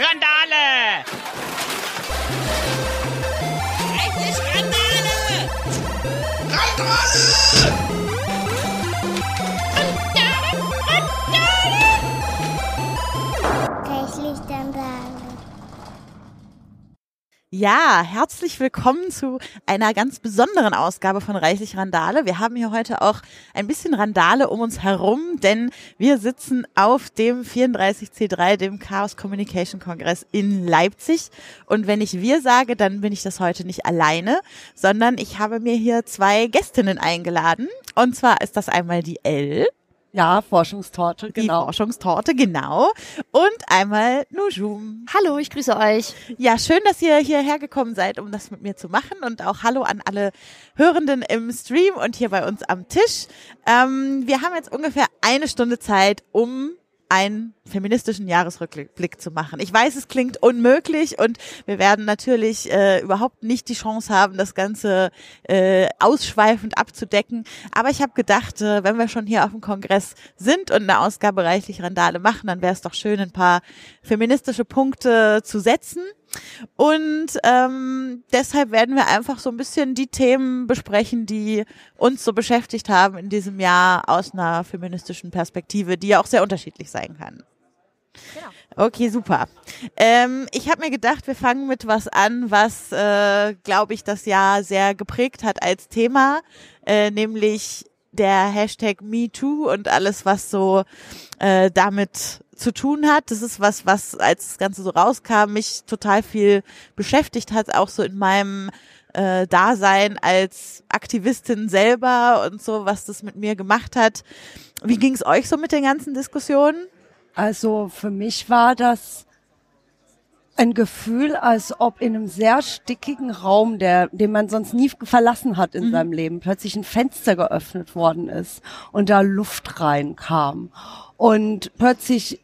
Randale! Endlich Randale! Reichlich Ja, herzlich willkommen zu einer ganz besonderen Ausgabe von Reichlich Randale. Wir haben hier heute auch ein bisschen Randale um uns herum, denn wir sitzen auf dem 34C3, dem Chaos Communication Kongress in Leipzig. Und wenn ich wir sage, dann bin ich das heute nicht alleine, sondern ich habe mir hier zwei Gästinnen eingeladen. Und zwar ist das einmal die Elle. Ja, Forschungstorte, Die genau. Forschungstorte, genau. Und einmal Nujum. Hallo, ich grüße euch. Ja, schön, dass ihr hierher gekommen seid, um das mit mir zu machen. Und auch Hallo an alle Hörenden im Stream und hier bei uns am Tisch. Ähm, wir haben jetzt ungefähr eine Stunde Zeit, um einen feministischen Jahresrückblick zu machen. Ich weiß, es klingt unmöglich und wir werden natürlich äh, überhaupt nicht die Chance haben, das Ganze äh, ausschweifend abzudecken. Aber ich habe gedacht, äh, wenn wir schon hier auf dem Kongress sind und eine Ausgabe reichlich Randale machen, dann wäre es doch schön, ein paar feministische Punkte zu setzen. Und ähm, deshalb werden wir einfach so ein bisschen die Themen besprechen, die uns so beschäftigt haben in diesem Jahr aus einer feministischen Perspektive, die ja auch sehr unterschiedlich sein kann. Okay, super. Ähm, ich habe mir gedacht, wir fangen mit was an, was, äh, glaube ich, das Jahr sehr geprägt hat als Thema, äh, nämlich der Hashtag MeToo und alles, was so äh, damit zu tun hat. Das ist was, was als das Ganze so rauskam, mich total viel beschäftigt hat, auch so in meinem äh, Dasein als Aktivistin selber und so, was das mit mir gemacht hat. Wie ging es euch so mit den ganzen Diskussionen? Also für mich war das ein Gefühl, als ob in einem sehr stickigen Raum, der, den man sonst nie verlassen hat in seinem Leben, plötzlich ein Fenster geöffnet worden ist und da Luft reinkam und plötzlich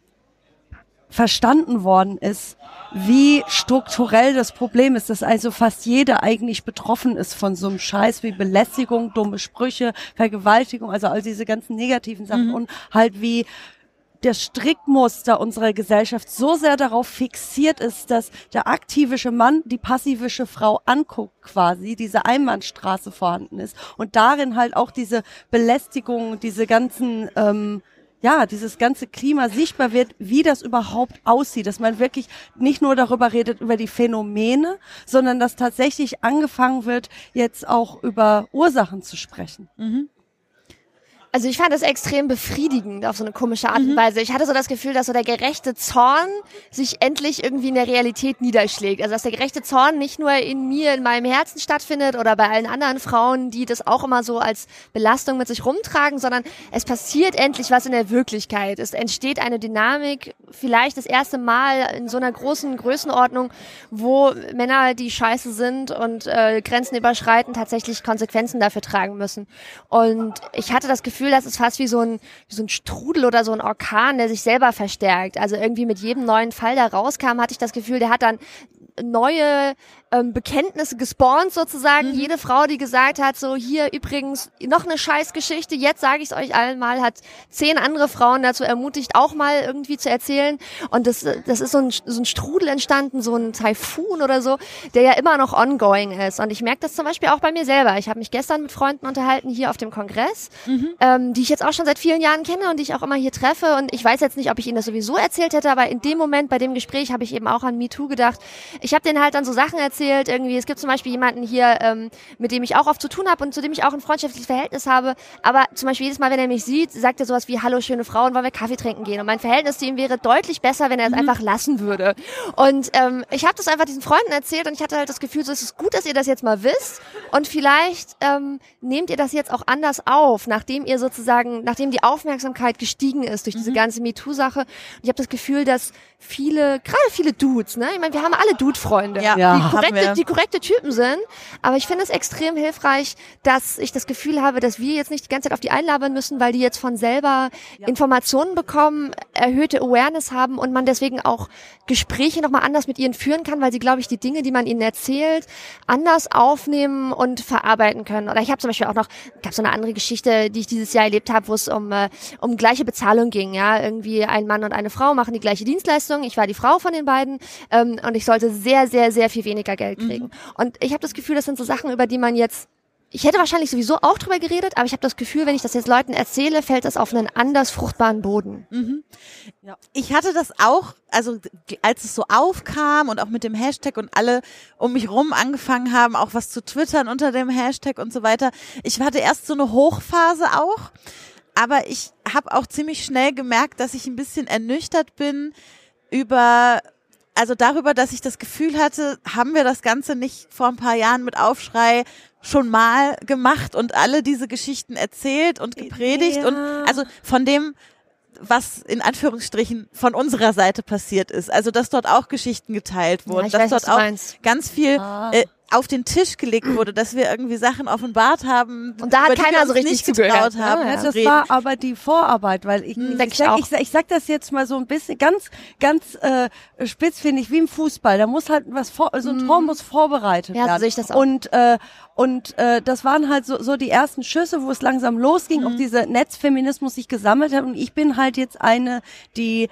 verstanden worden ist, wie strukturell das Problem ist, dass also fast jeder eigentlich betroffen ist von so einem Scheiß wie Belästigung, dumme Sprüche, Vergewaltigung, also all diese ganzen negativen Sachen und halt wie das Strickmuster unserer Gesellschaft so sehr darauf fixiert ist, dass der aktivische Mann die passivische Frau anguckt quasi, diese Einbahnstraße vorhanden ist und darin halt auch diese Belästigung, diese ganzen ähm, ja, dieses ganze Klima sichtbar wird, wie das überhaupt aussieht, dass man wirklich nicht nur darüber redet, über die Phänomene, sondern dass tatsächlich angefangen wird, jetzt auch über Ursachen zu sprechen. Also ich fand das extrem befriedigend auf so eine komische Art und Weise. Ich hatte so das Gefühl, dass so der gerechte Zorn sich endlich irgendwie in der Realität niederschlägt. Also dass der gerechte Zorn nicht nur in mir, in meinem Herzen stattfindet oder bei allen anderen Frauen, die das auch immer so als Belastung mit sich rumtragen, sondern es passiert endlich was in der Wirklichkeit. Es entsteht eine Dynamik, vielleicht das erste Mal in so einer großen Größenordnung, wo Männer, die scheiße sind und äh, Grenzen überschreiten, tatsächlich Konsequenzen dafür tragen müssen. Und ich hatte das Gefühl, das ist fast wie so ein, wie so ein Strudel oder so ein Orkan, der sich selber verstärkt. Also irgendwie mit jedem neuen Fall, der rauskam, hatte ich das Gefühl, der hat dann neue ähm, Bekenntnisse gespawnt sozusagen. Jede Frau, die gesagt hat, so hier übrigens noch eine Scheißgeschichte, jetzt sage ich es euch allen mal, hat zehn andere Frauen dazu ermutigt, auch mal irgendwie zu erzählen. Und das, das ist so ein, so ein Strudel entstanden, so ein Taifun oder so, der ja immer noch ongoing ist. Und ich merke das zum Beispiel auch bei mir selber. Ich habe mich gestern mit Freunden unterhalten hier auf dem Kongress, ähm, die ich jetzt auch schon seit vielen Jahren kenne und die ich auch immer hier treffe. Und ich weiß jetzt nicht, ob ich ihnen das sowieso erzählt hätte, aber in dem Moment bei dem Gespräch habe ich eben auch an MeToo gedacht. Ich habe denen halt dann so Sachen erzählt, irgendwie, es gibt zum Beispiel jemanden hier, ähm, mit dem ich auch oft zu tun habe und zu dem ich auch ein freundschaftliches Verhältnis habe, aber zum Beispiel jedes Mal, wenn er mich sieht, sagt er sowas wie, hallo, schöne Frau, und wollen wir Kaffee trinken gehen. Und mein Verhältnis zu ihm wäre deutlich besser, wenn er es einfach lassen würde. Und ähm, ich habe das einfach diesen Freunden erzählt und ich hatte halt das Gefühl, so es ist gut, dass ihr das jetzt mal wisst und vielleicht ähm, nehmt ihr das jetzt auch anders auf, nachdem ihr sozusagen, nachdem die Aufmerksamkeit gestiegen ist durch diese ganze MeToo-Sache. Und ich habe das Gefühl, dass viele, gerade viele Dudes, ne, ich meine, wir haben alle Freunde, Ja, Ja. die, korrekte, die korrekte Typen sind. Aber ich finde es extrem hilfreich, dass ich das Gefühl habe, dass wir jetzt nicht die ganze Zeit auf die einlabern müssen, weil die jetzt von selber Informationen bekommen, erhöhte Awareness haben und man deswegen auch Gespräche nochmal anders mit ihnen führen kann, weil sie, glaube ich, die Dinge, die man ihnen erzählt, anders aufnehmen und verarbeiten können. Oder ich habe zum Beispiel auch noch, gab so eine andere Geschichte, die ich dieses Jahr erlebt habe, wo es um, äh, um gleiche Bezahlung ging. Ja, irgendwie ein Mann und eine Frau machen die gleiche Dienstleistung. Ich war die Frau von den beiden ähm, und ich sollte sehr, sehr, sehr viel weniger Geld kriegen. Und ich habe das Gefühl, das sind so Sachen, über die man jetzt ich hätte wahrscheinlich sowieso auch drüber geredet, aber ich habe das Gefühl, wenn ich das jetzt Leuten erzähle, fällt das auf einen anders fruchtbaren Boden. Ich hatte das auch, also als es so aufkam und auch mit dem Hashtag und alle um mich rum angefangen haben, auch was zu twittern unter dem Hashtag und so weiter. Ich hatte erst so eine Hochphase auch, aber ich habe auch ziemlich schnell gemerkt, dass ich ein bisschen ernüchtert bin über also darüber, dass ich das Gefühl hatte, haben wir das Ganze nicht vor ein paar Jahren mit Aufschrei schon mal gemacht und alle diese Geschichten erzählt und gepredigt Ja. und also von dem was in Anführungsstrichen von unserer Seite passiert ist. Also, dass dort auch Geschichten geteilt wurden, ich dass weiß, dort auch meinst. ganz viel Ah. äh, auf den Tisch gelegt wurde, dass wir irgendwie Sachen offenbart haben, Und da hat über die keiner so richtig nicht zugehört, haben. Ja, Ja, das war aber die Vorarbeit, weil ich, Denk ich, ich sag, ich, sag, ich sag das jetzt mal so ein bisschen ganz, ganz äh, spitz finde ich, wie im Fußball. Da muss halt was vor, so ein Tor muss vorbereitet Ja, so werden. sehe ich das auch. Und äh, und äh, das waren halt so, so die ersten Schüsse, wo es langsam losging, auch dieser Netzfeminismus sich gesammelt hat. Und ich bin halt jetzt eine, die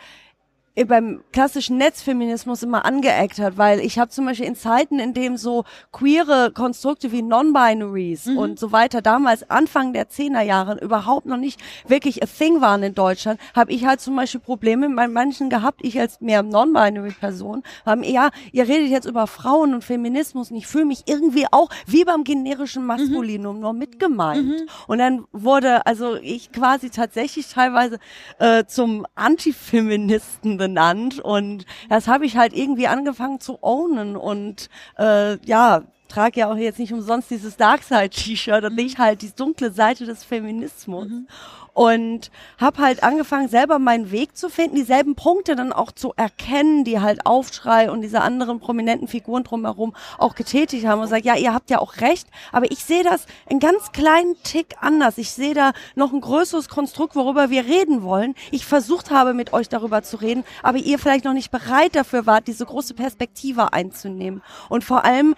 beim klassischen Netzfeminismus immer angeeckt hat, weil ich habe zum Beispiel in Zeiten, in dem so queere Konstrukte wie Non-Binaries und so weiter damals Anfang der Zehnerjahre überhaupt noch nicht wirklich a thing waren in Deutschland, habe ich halt zum Beispiel Probleme mit manchen gehabt, ich als mehr Non-Binary-Person, haben ja, ihr redet jetzt über Frauen und Feminismus und ich fühle mich irgendwie auch wie beim generischen Maskulinum nur mitgemeint. Und dann wurde also ich quasi tatsächlich teilweise äh, zum Antifeministen benannt und das habe ich halt irgendwie angefangen zu ownen. Und äh, ja trage ja auch jetzt nicht umsonst dieses Darkside-T-Shirt und nicht halt die dunkle Seite des Feminismus. Und habe halt angefangen, selber meinen Weg zu finden, dieselben Punkte dann auch zu erkennen, die halt Aufschrei und diese anderen prominenten Figuren drumherum auch getätigt haben und sagt, ja, ihr habt ja auch recht, aber ich sehe das einen ganz kleinen Tick anders. Ich sehe da noch ein größeres Konstrukt, worüber wir reden wollen. Ich versucht habe, mit euch darüber zu reden, aber ihr vielleicht noch nicht bereit dafür wart, diese große Perspektive einzunehmen. Und vor allem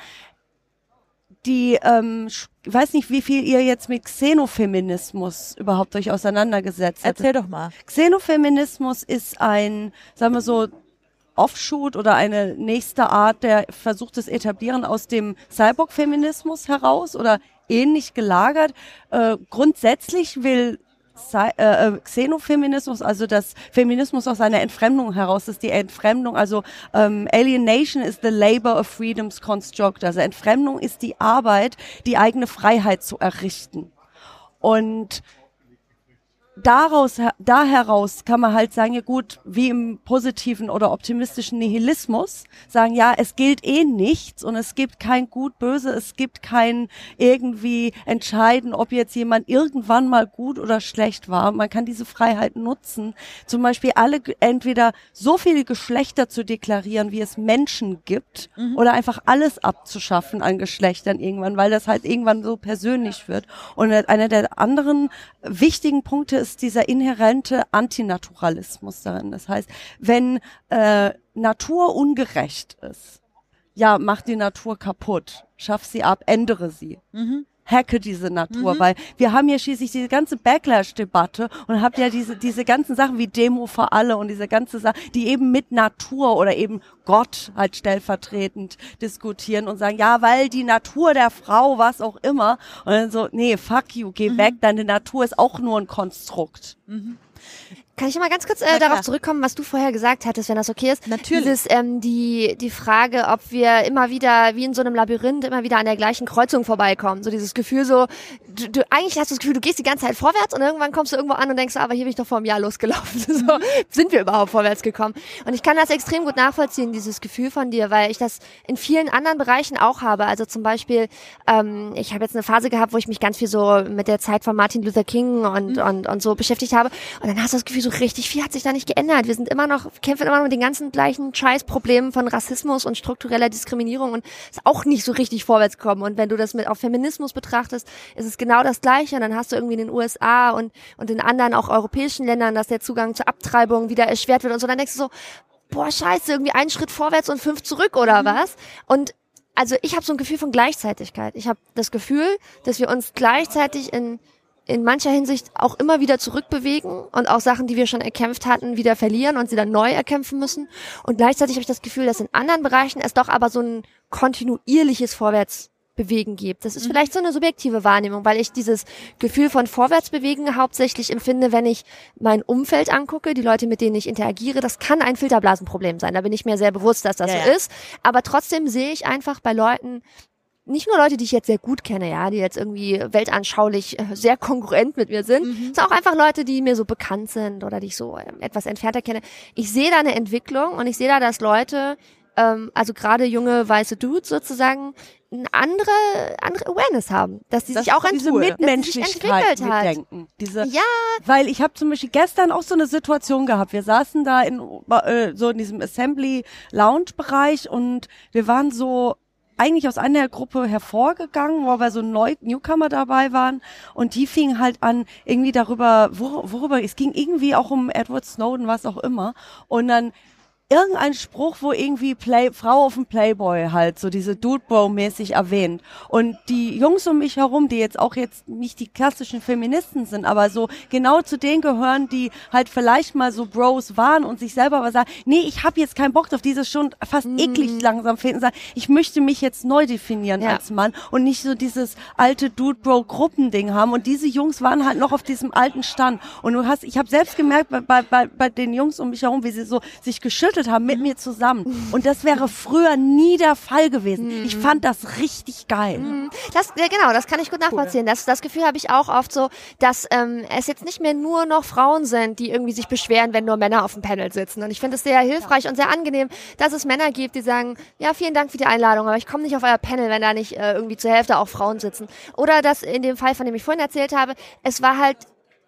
die, ähm, ich weiß nicht, wie viel ihr jetzt mit Xenofeminismus überhaupt euch auseinandergesetzt habt. Erzähl doch mal. Xenofeminismus ist ein, sagen wir so, Offshoot oder eine nächste Art der versuchtes Etablieren aus dem Cyborg-Feminismus heraus oder ähnlich gelagert. Äh, grundsätzlich will äh, äh, Xenofeminismus, also das Feminismus aus einer Entfremdung heraus, ist die Entfremdung, also ähm, Alienation is the labor of freedom's construct, also Entfremdung ist die Arbeit, die eigene Freiheit zu errichten. Und daraus, da heraus kann man halt sagen, ja gut, wie im positiven oder optimistischen Nihilismus, sagen, ja, es gilt eh nichts und es gibt kein Gut, Böse, es gibt kein irgendwie entscheiden, ob jetzt jemand irgendwann mal gut oder schlecht war. Man kann diese Freiheit nutzen, zum Beispiel alle entweder so viele Geschlechter zu deklarieren, wie es Menschen gibt, oder einfach alles abzuschaffen an Geschlechtern irgendwann, weil das halt irgendwann so persönlich wird. Und einer der anderen wichtigen Punkte ist dieser inhärente Antinaturalismus darin. Das heißt, wenn äh, Natur ungerecht ist, ja, mach die Natur kaputt, schaff sie ab, ändere sie. Hacke diese Natur, weil wir haben ja schließlich diese ganze Backlash-Debatte und habt ja diese, diese ganzen Sachen wie Demo für alle und diese ganze Sache, die eben mit Natur oder eben Gott halt stellvertretend diskutieren und sagen, ja, weil die Natur der Frau, was auch immer. Und dann so, nee, fuck you, geh weg, deine Natur ist auch nur ein Konstrukt. Kann ich mal ganz kurz äh, darauf zurückkommen, was du vorher gesagt hattest, wenn das okay ist? Natürlich. Dieses, ähm, die, die Frage, ob wir immer wieder, wie in so einem Labyrinth, immer wieder an der gleichen Kreuzung vorbeikommen. So dieses Gefühl so, du, du eigentlich hast du das Gefühl, du gehst die ganze Zeit vorwärts und irgendwann kommst du irgendwo an und denkst, ah, aber hier bin ich doch vor einem Jahr losgelaufen. so, Mhm. sind wir überhaupt vorwärts gekommen? Und ich kann das extrem gut nachvollziehen, dieses Gefühl von dir, weil ich das in vielen anderen Bereichen auch habe. Also zum Beispiel, ähm, ich habe jetzt eine Phase gehabt, wo ich mich ganz viel so mit der Zeit von Martin Luther King und, Mhm. und, und so beschäftigt habe. Und dann hast du das Gefühl, so richtig viel hat sich da nicht geändert. Wir sind immer noch, kämpfen immer noch mit den ganzen gleichen Scheißproblemen von Rassismus und struktureller Diskriminierung und ist auch nicht so richtig vorwärts gekommen. Und wenn du das mit auf Feminismus betrachtest, ist es genau das Gleiche. Und dann hast du irgendwie in den USA und, und in anderen auch europäischen Ländern, dass der Zugang zur Abtreibung wieder erschwert wird und so. Dann denkst du so, boah, scheiße, irgendwie einen Schritt vorwärts und fünf zurück oder was? Und also ich habe so ein Gefühl von Gleichzeitigkeit. Ich habe das Gefühl, dass wir uns gleichzeitig in in mancher Hinsicht auch immer wieder zurückbewegen und auch Sachen, die wir schon erkämpft hatten, wieder verlieren und sie dann neu erkämpfen müssen. Und gleichzeitig habe ich das Gefühl, dass in anderen Bereichen es doch aber so ein kontinuierliches Vorwärtsbewegen gibt. Das ist Mhm. vielleicht so eine subjektive Wahrnehmung, weil ich dieses Gefühl von Vorwärtsbewegen hauptsächlich empfinde, wenn ich mein Umfeld angucke, die Leute, mit denen ich interagiere. Das kann ein Filterblasenproblem sein. Da bin ich mir sehr bewusst, dass das Ja, so ja. ist. Aber trotzdem sehe ich einfach bei Leuten, nicht nur Leute, die ich jetzt sehr gut kenne, ja, die jetzt irgendwie weltanschaulich äh, sehr konkurrent mit mir sind, sondern auch einfach Leute, die mir so bekannt sind oder die ich so ähm, etwas entfernter kenne. Ich sehe da eine Entwicklung und ich sehe da, dass Leute, ähm, also gerade junge weiße Dudes sozusagen, eine andere, andere Awareness haben, dass die Das sich auch diese sich Mitmenschlichkeit entwickelt hat. mitdenken. Diese, Ja, Weil ich habe zum Beispiel gestern auch so eine Situation gehabt. Wir saßen da in äh, so in diesem Assembly Lounge Bereich und wir waren so eigentlich aus einer Gruppe hervorgegangen, wo aber so neu Newcomer dabei waren. Und die fingen halt an irgendwie darüber, wor worüber es ging irgendwie auch um Edward Snowden, was auch immer. Und dann irgendein Spruch, wo irgendwie Play, Frau auf dem Playboy halt so diese Dude Bro mäßig erwähnt. Und die Jungs um mich herum, die jetzt auch jetzt nicht die klassischen Feministen sind, aber so genau zu denen gehören, die halt vielleicht mal so Bros waren und sich selber aber sagen, nee, ich habe jetzt keinen Bock auf dieses schon fast eklig langsam finden, sagen, ich möchte mich jetzt neu definieren Ja. als Mann und nicht so dieses alte Dude Bro Gruppending haben. Und diese Jungs waren halt noch auf diesem alten Stand. Und du hast, ich habe selbst gemerkt bei, bei, bei, bei den Jungs um mich herum, wie sie so sich geschüttelt haben mit mir zusammen. Und das wäre früher nie der Fall gewesen. Ich fand das richtig geil. Das, ja, genau, das kann ich gut nachvollziehen. Das, das Gefühl habe ich auch oft so, dass ähm, es jetzt nicht mehr nur noch Frauen sind, die irgendwie sich beschweren, wenn nur Männer auf dem Panel sitzen. Und ich finde es sehr hilfreich und sehr angenehm, dass es Männer gibt, die sagen, ja, vielen Dank für die Einladung, aber ich komme nicht auf euer Panel, wenn da nicht äh, irgendwie zur Hälfte auch Frauen sitzen. Oder dass in dem Fall, von dem ich vorhin erzählt habe, es war halt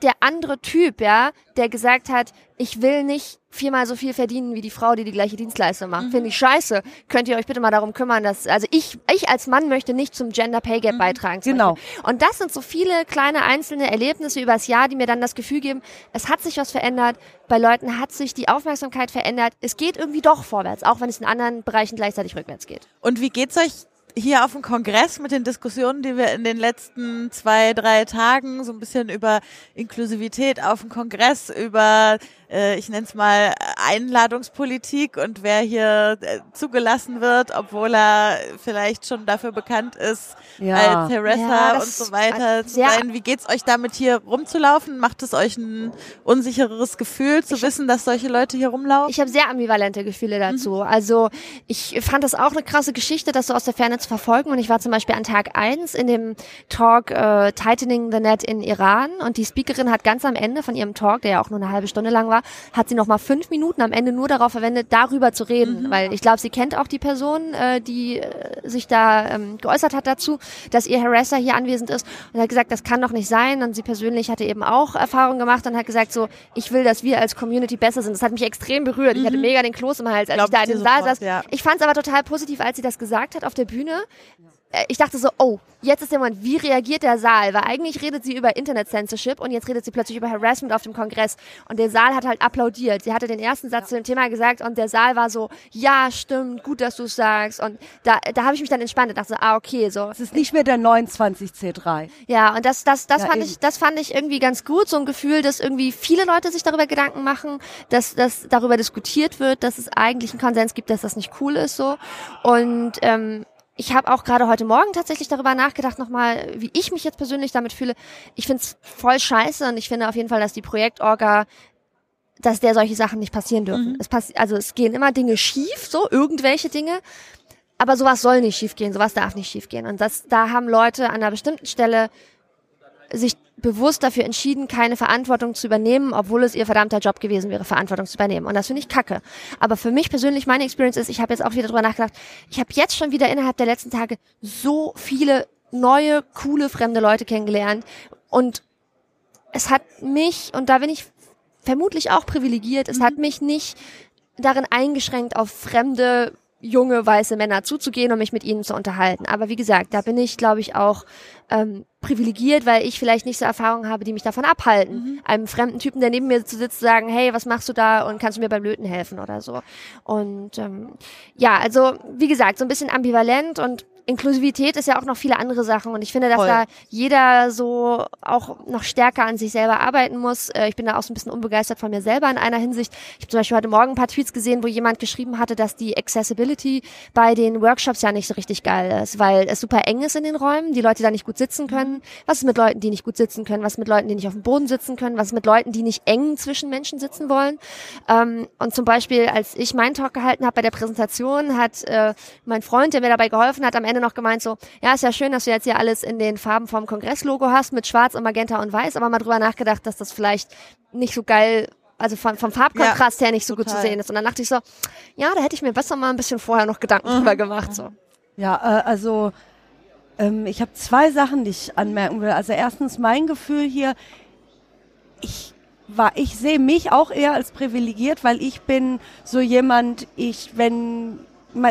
der andere Typ, ja, der gesagt hat, ich will nicht viermal so viel verdienen wie die Frau, die die gleiche Dienstleistung macht. Finde ich scheiße. Könnt ihr euch bitte mal darum kümmern, dass, also ich, ich als Mann möchte nicht zum Gender Pay Gap beitragen. zum Genau. Beispiel. Und das sind so viele kleine einzelne Erlebnisse übers Jahr, die mir dann das Gefühl geben, es hat sich was verändert. Bei Leuten hat sich die Aufmerksamkeit verändert. Es geht irgendwie doch vorwärts, auch wenn es in anderen Bereichen gleichzeitig rückwärts geht. Und wie geht's euch hier auf dem Kongress mit den Diskussionen, die wir in den letzten zwei, drei Tagen so ein bisschen über Inklusivität auf dem Kongress, über, äh, ich nenne es mal Einladungspolitik und wer hier äh, zugelassen wird, obwohl er vielleicht schon dafür bekannt ist, Ja. als Teresa Ja, und so ist weiter zu sein. Wie geht's euch damit hier rumzulaufen? Macht es euch ein unsicheres Gefühl zu wissen, dass solche Leute hier rumlaufen? Ich habe sehr ambivalente Gefühle dazu. Also ich fand das auch eine krasse Geschichte, das so aus der Ferne zu verfolgen. Und ich war zum Beispiel an Tag eins in dem Talk äh, Tightening the Net in Iran. Und die Speakerin hat ganz am Ende von ihrem Talk, der ja auch nur eine halbe Stunde lang war, hat sie noch mal fünf Minuten am Ende nur darauf verwendet, darüber zu reden. Weil ich glaube, sie kennt auch die Person, äh, die äh, sich da ähm, geäußert hat dazu, dass ihr Harasser hier anwesend ist. Und hat gesagt, das kann doch nicht sein. Und sie persönlich hatte eben auch Erfahrungen gemacht und hat gesagt so, ich will, dass wir als Community besser sind. Das hat mich extrem berührt. Ich hatte mega den Kloß im Hals, als Glaub ich da in dem Saal sofort, saß. ja. Ich fand es aber total positiv, als sie das gesagt hat auf der Bühne. Äh, Ich dachte so, oh, jetzt ist der Moment, wie reagiert der Saal? Weil eigentlich redet sie über Internet-Censorship und jetzt redet sie plötzlich über Harassment auf dem Kongress. Und der Saal hat halt applaudiert. Sie hatte den ersten Satz zu dem Thema gesagt und der Saal war so, ja, stimmt, gut, dass du es sagst. Und da, da habe ich mich dann entspannt und dachte so, ah, okay, so. Es ist nicht mehr der 29C3. Ja, und das, das, das Ja, fand eben. ich, das fand ich irgendwie ganz gut, so ein Gefühl, dass irgendwie viele Leute sich darüber Gedanken machen, dass, dass darüber diskutiert wird, dass es eigentlich einen Konsens gibt, dass das nicht cool ist, so. Und, ähm, ich habe auch gerade heute Morgen tatsächlich darüber nachgedacht, nochmal, wie ich mich jetzt persönlich damit fühle. Ich find's voll scheiße und ich finde auf jeden Fall, dass die Projektorga dass der solche Sachen nicht passieren dürfen. Es passi also es gehen immer Dinge schief, so irgendwelche Dinge, aber sowas soll nicht schiefgehen, sowas darf nicht schiefgehen. Und das, da haben Leute an einer bestimmten Stelle sich bewusst dafür entschieden, keine Verantwortung zu übernehmen, obwohl es ihr verdammter Job gewesen wäre, Verantwortung zu übernehmen. Und das finde ich kacke. Aber für mich persönlich, meine Experience ist, ich habe jetzt auch wieder drüber nachgedacht, ich habe jetzt schon wieder innerhalb der letzten Tage so viele neue, coole, fremde Leute kennengelernt. Und es hat mich, und da bin ich vermutlich auch privilegiert. Es hat mich nicht darin eingeschränkt, auf fremde junge weiße Männer zuzugehen und mich mit ihnen zu unterhalten. Aber wie gesagt, da bin ich, glaube ich, auch ähm, privilegiert, weil ich vielleicht nicht so Erfahrungen habe, die mich davon abhalten, Mhm. einem fremden Typen, der neben mir zu sitzt, zu sagen, hey, was machst du da und kannst du mir beim Löten helfen oder so. Und ähm, ja, also wie gesagt, so ein bisschen ambivalent und Inklusivität ist ja auch noch viele andere Sachen und ich finde, dass Voll. da jeder so auch noch stärker an sich selber arbeiten muss. Äh, Ich bin da auch so ein bisschen unbegeistert von mir selber in einer Hinsicht. Ich habe zum Beispiel heute Morgen ein paar Tweets gesehen, wo jemand geschrieben hatte, dass die Accessibility bei den Workshops ja nicht so richtig geil ist, weil es super eng ist in den Räumen, die Leute da nicht gut sitzen können. Was ist mit Leuten, die nicht gut sitzen können? Was ist mit Leuten, die nicht auf dem Boden sitzen können? Was ist mit Leuten, die nicht eng zwischen Menschen sitzen wollen? Ähm, und zum Beispiel, als ich meinen Talk gehalten habe bei der Präsentation, hat äh, mein Freund, der mir dabei geholfen hat, am Ende noch gemeint so, ja, ist ja schön, dass du jetzt hier alles in den Farben vom Kongresslogo hast, mit Schwarz und Magenta und Weiß, aber mal drüber nachgedacht, dass das vielleicht nicht so geil also von, vom Farbkontrast her nicht so gut zu total. sehen ist. Und dann dachte ich so, ja, da hätte ich mir besser mal ein bisschen vorher noch Gedanken drüber gemacht. So. Ja, äh, also ähm, ich habe zwei Sachen, die ich anmerken will. Also erstens mein Gefühl hier, ich war, ich sehe mich auch eher als privilegiert, weil ich bin so jemand, ich, wenn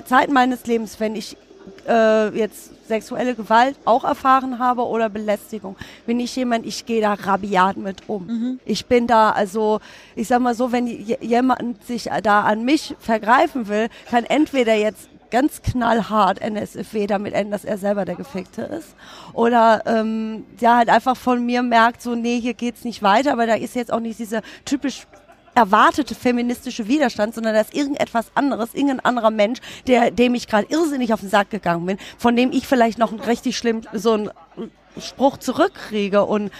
Zeit meines Lebens, wenn ich äh, jetzt sexuelle Gewalt auch erfahren habe oder Belästigung, bin ich jemand, ich gehe da rabiat mit um. Ich bin da, also ich sag mal so, wenn jemand sich da an mich vergreifen will, kann entweder jetzt ganz knallhart NSFW damit enden, dass er selber der Gefickte ist. Oder ähm, der halt einfach von mir merkt, so, nee, hier geht's nicht weiter, aber da ist jetzt auch nicht dieser typisch erwartete feministische Widerstand, sondern da ist irgendetwas anderes, irgendein anderer Mensch, der, dem ich gerade irrsinnig auf den Sack gegangen bin, von dem ich vielleicht noch richtig schlimm, so einen Spruch zurückkriege und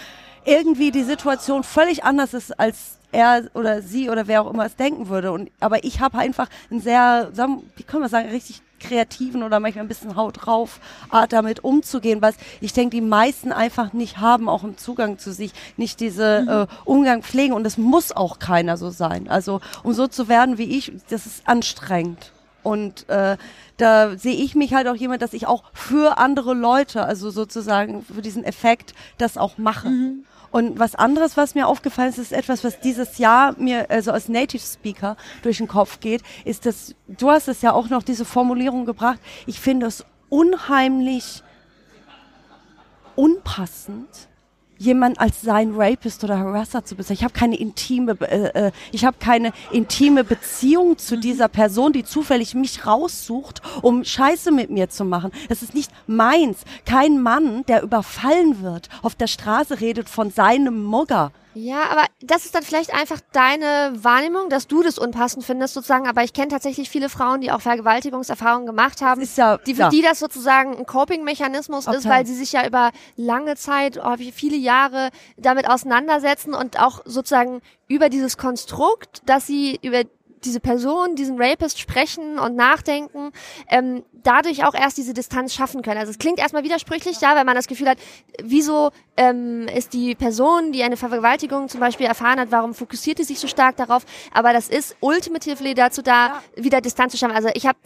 irgendwie die Situation völlig anders ist, als er oder sie oder wer auch immer es denken würde. Und, aber ich habe einfach einen sehr, wie kann man sagen, richtig kreativen oder manchmal ein bisschen Haut drauf Art damit umzugehen, was ich denke, die meisten einfach nicht haben, auch im Zugang zu sich, nicht diese äh, Umgang pflegen und es muss auch keiner so sein. Also um so zu werden wie ich, das ist anstrengend. Und äh, da sehe ich mich halt auch jemand, dass ich auch für andere Leute, also sozusagen für diesen Effekt, das auch mache. Und was anderes, was mir aufgefallen ist, ist etwas, was dieses Jahr mir also als Native Speaker durch den Kopf geht, ist, dass du hast es ja auch noch diese Formulierung gebracht. Ich finde es unheimlich unpassend, jemand als sein Rapist oder Harasser zu bezeichnen. Ich habe keine intime, äh, äh, ich habe keine intime Beziehung zu dieser Person, die zufällig mich raussucht, um Scheiße mit mir zu machen. Das ist nicht meins. Kein Mann, der überfallen wird, auf der Straße redet von seinem Mugger. Ja, aber das ist dann vielleicht einfach deine Wahrnehmung, dass du das unpassend findest sozusagen. Aber ich kenne tatsächlich viele Frauen, die auch Vergewaltigungserfahrungen gemacht haben, ist ja- die für ja. die das sozusagen ein Coping-Mechanismus ist, Okay. weil sie sich ja über lange Zeit, oh, viele Jahre damit auseinandersetzen und auch sozusagen über dieses Konstrukt, dass sie über diese Person, diesen Rapist sprechen und nachdenken, ähm, dadurch auch erst diese Distanz schaffen können. Also es klingt erstmal widersprüchlich, ja, weil man das Gefühl hat, wieso ähm, ist die Person, die eine Vergewaltigung zum Beispiel erfahren hat, warum fokussiert die sich so stark darauf? Aber das ist ultimatively dazu da, wieder Distanz zu schaffen. Also ich habe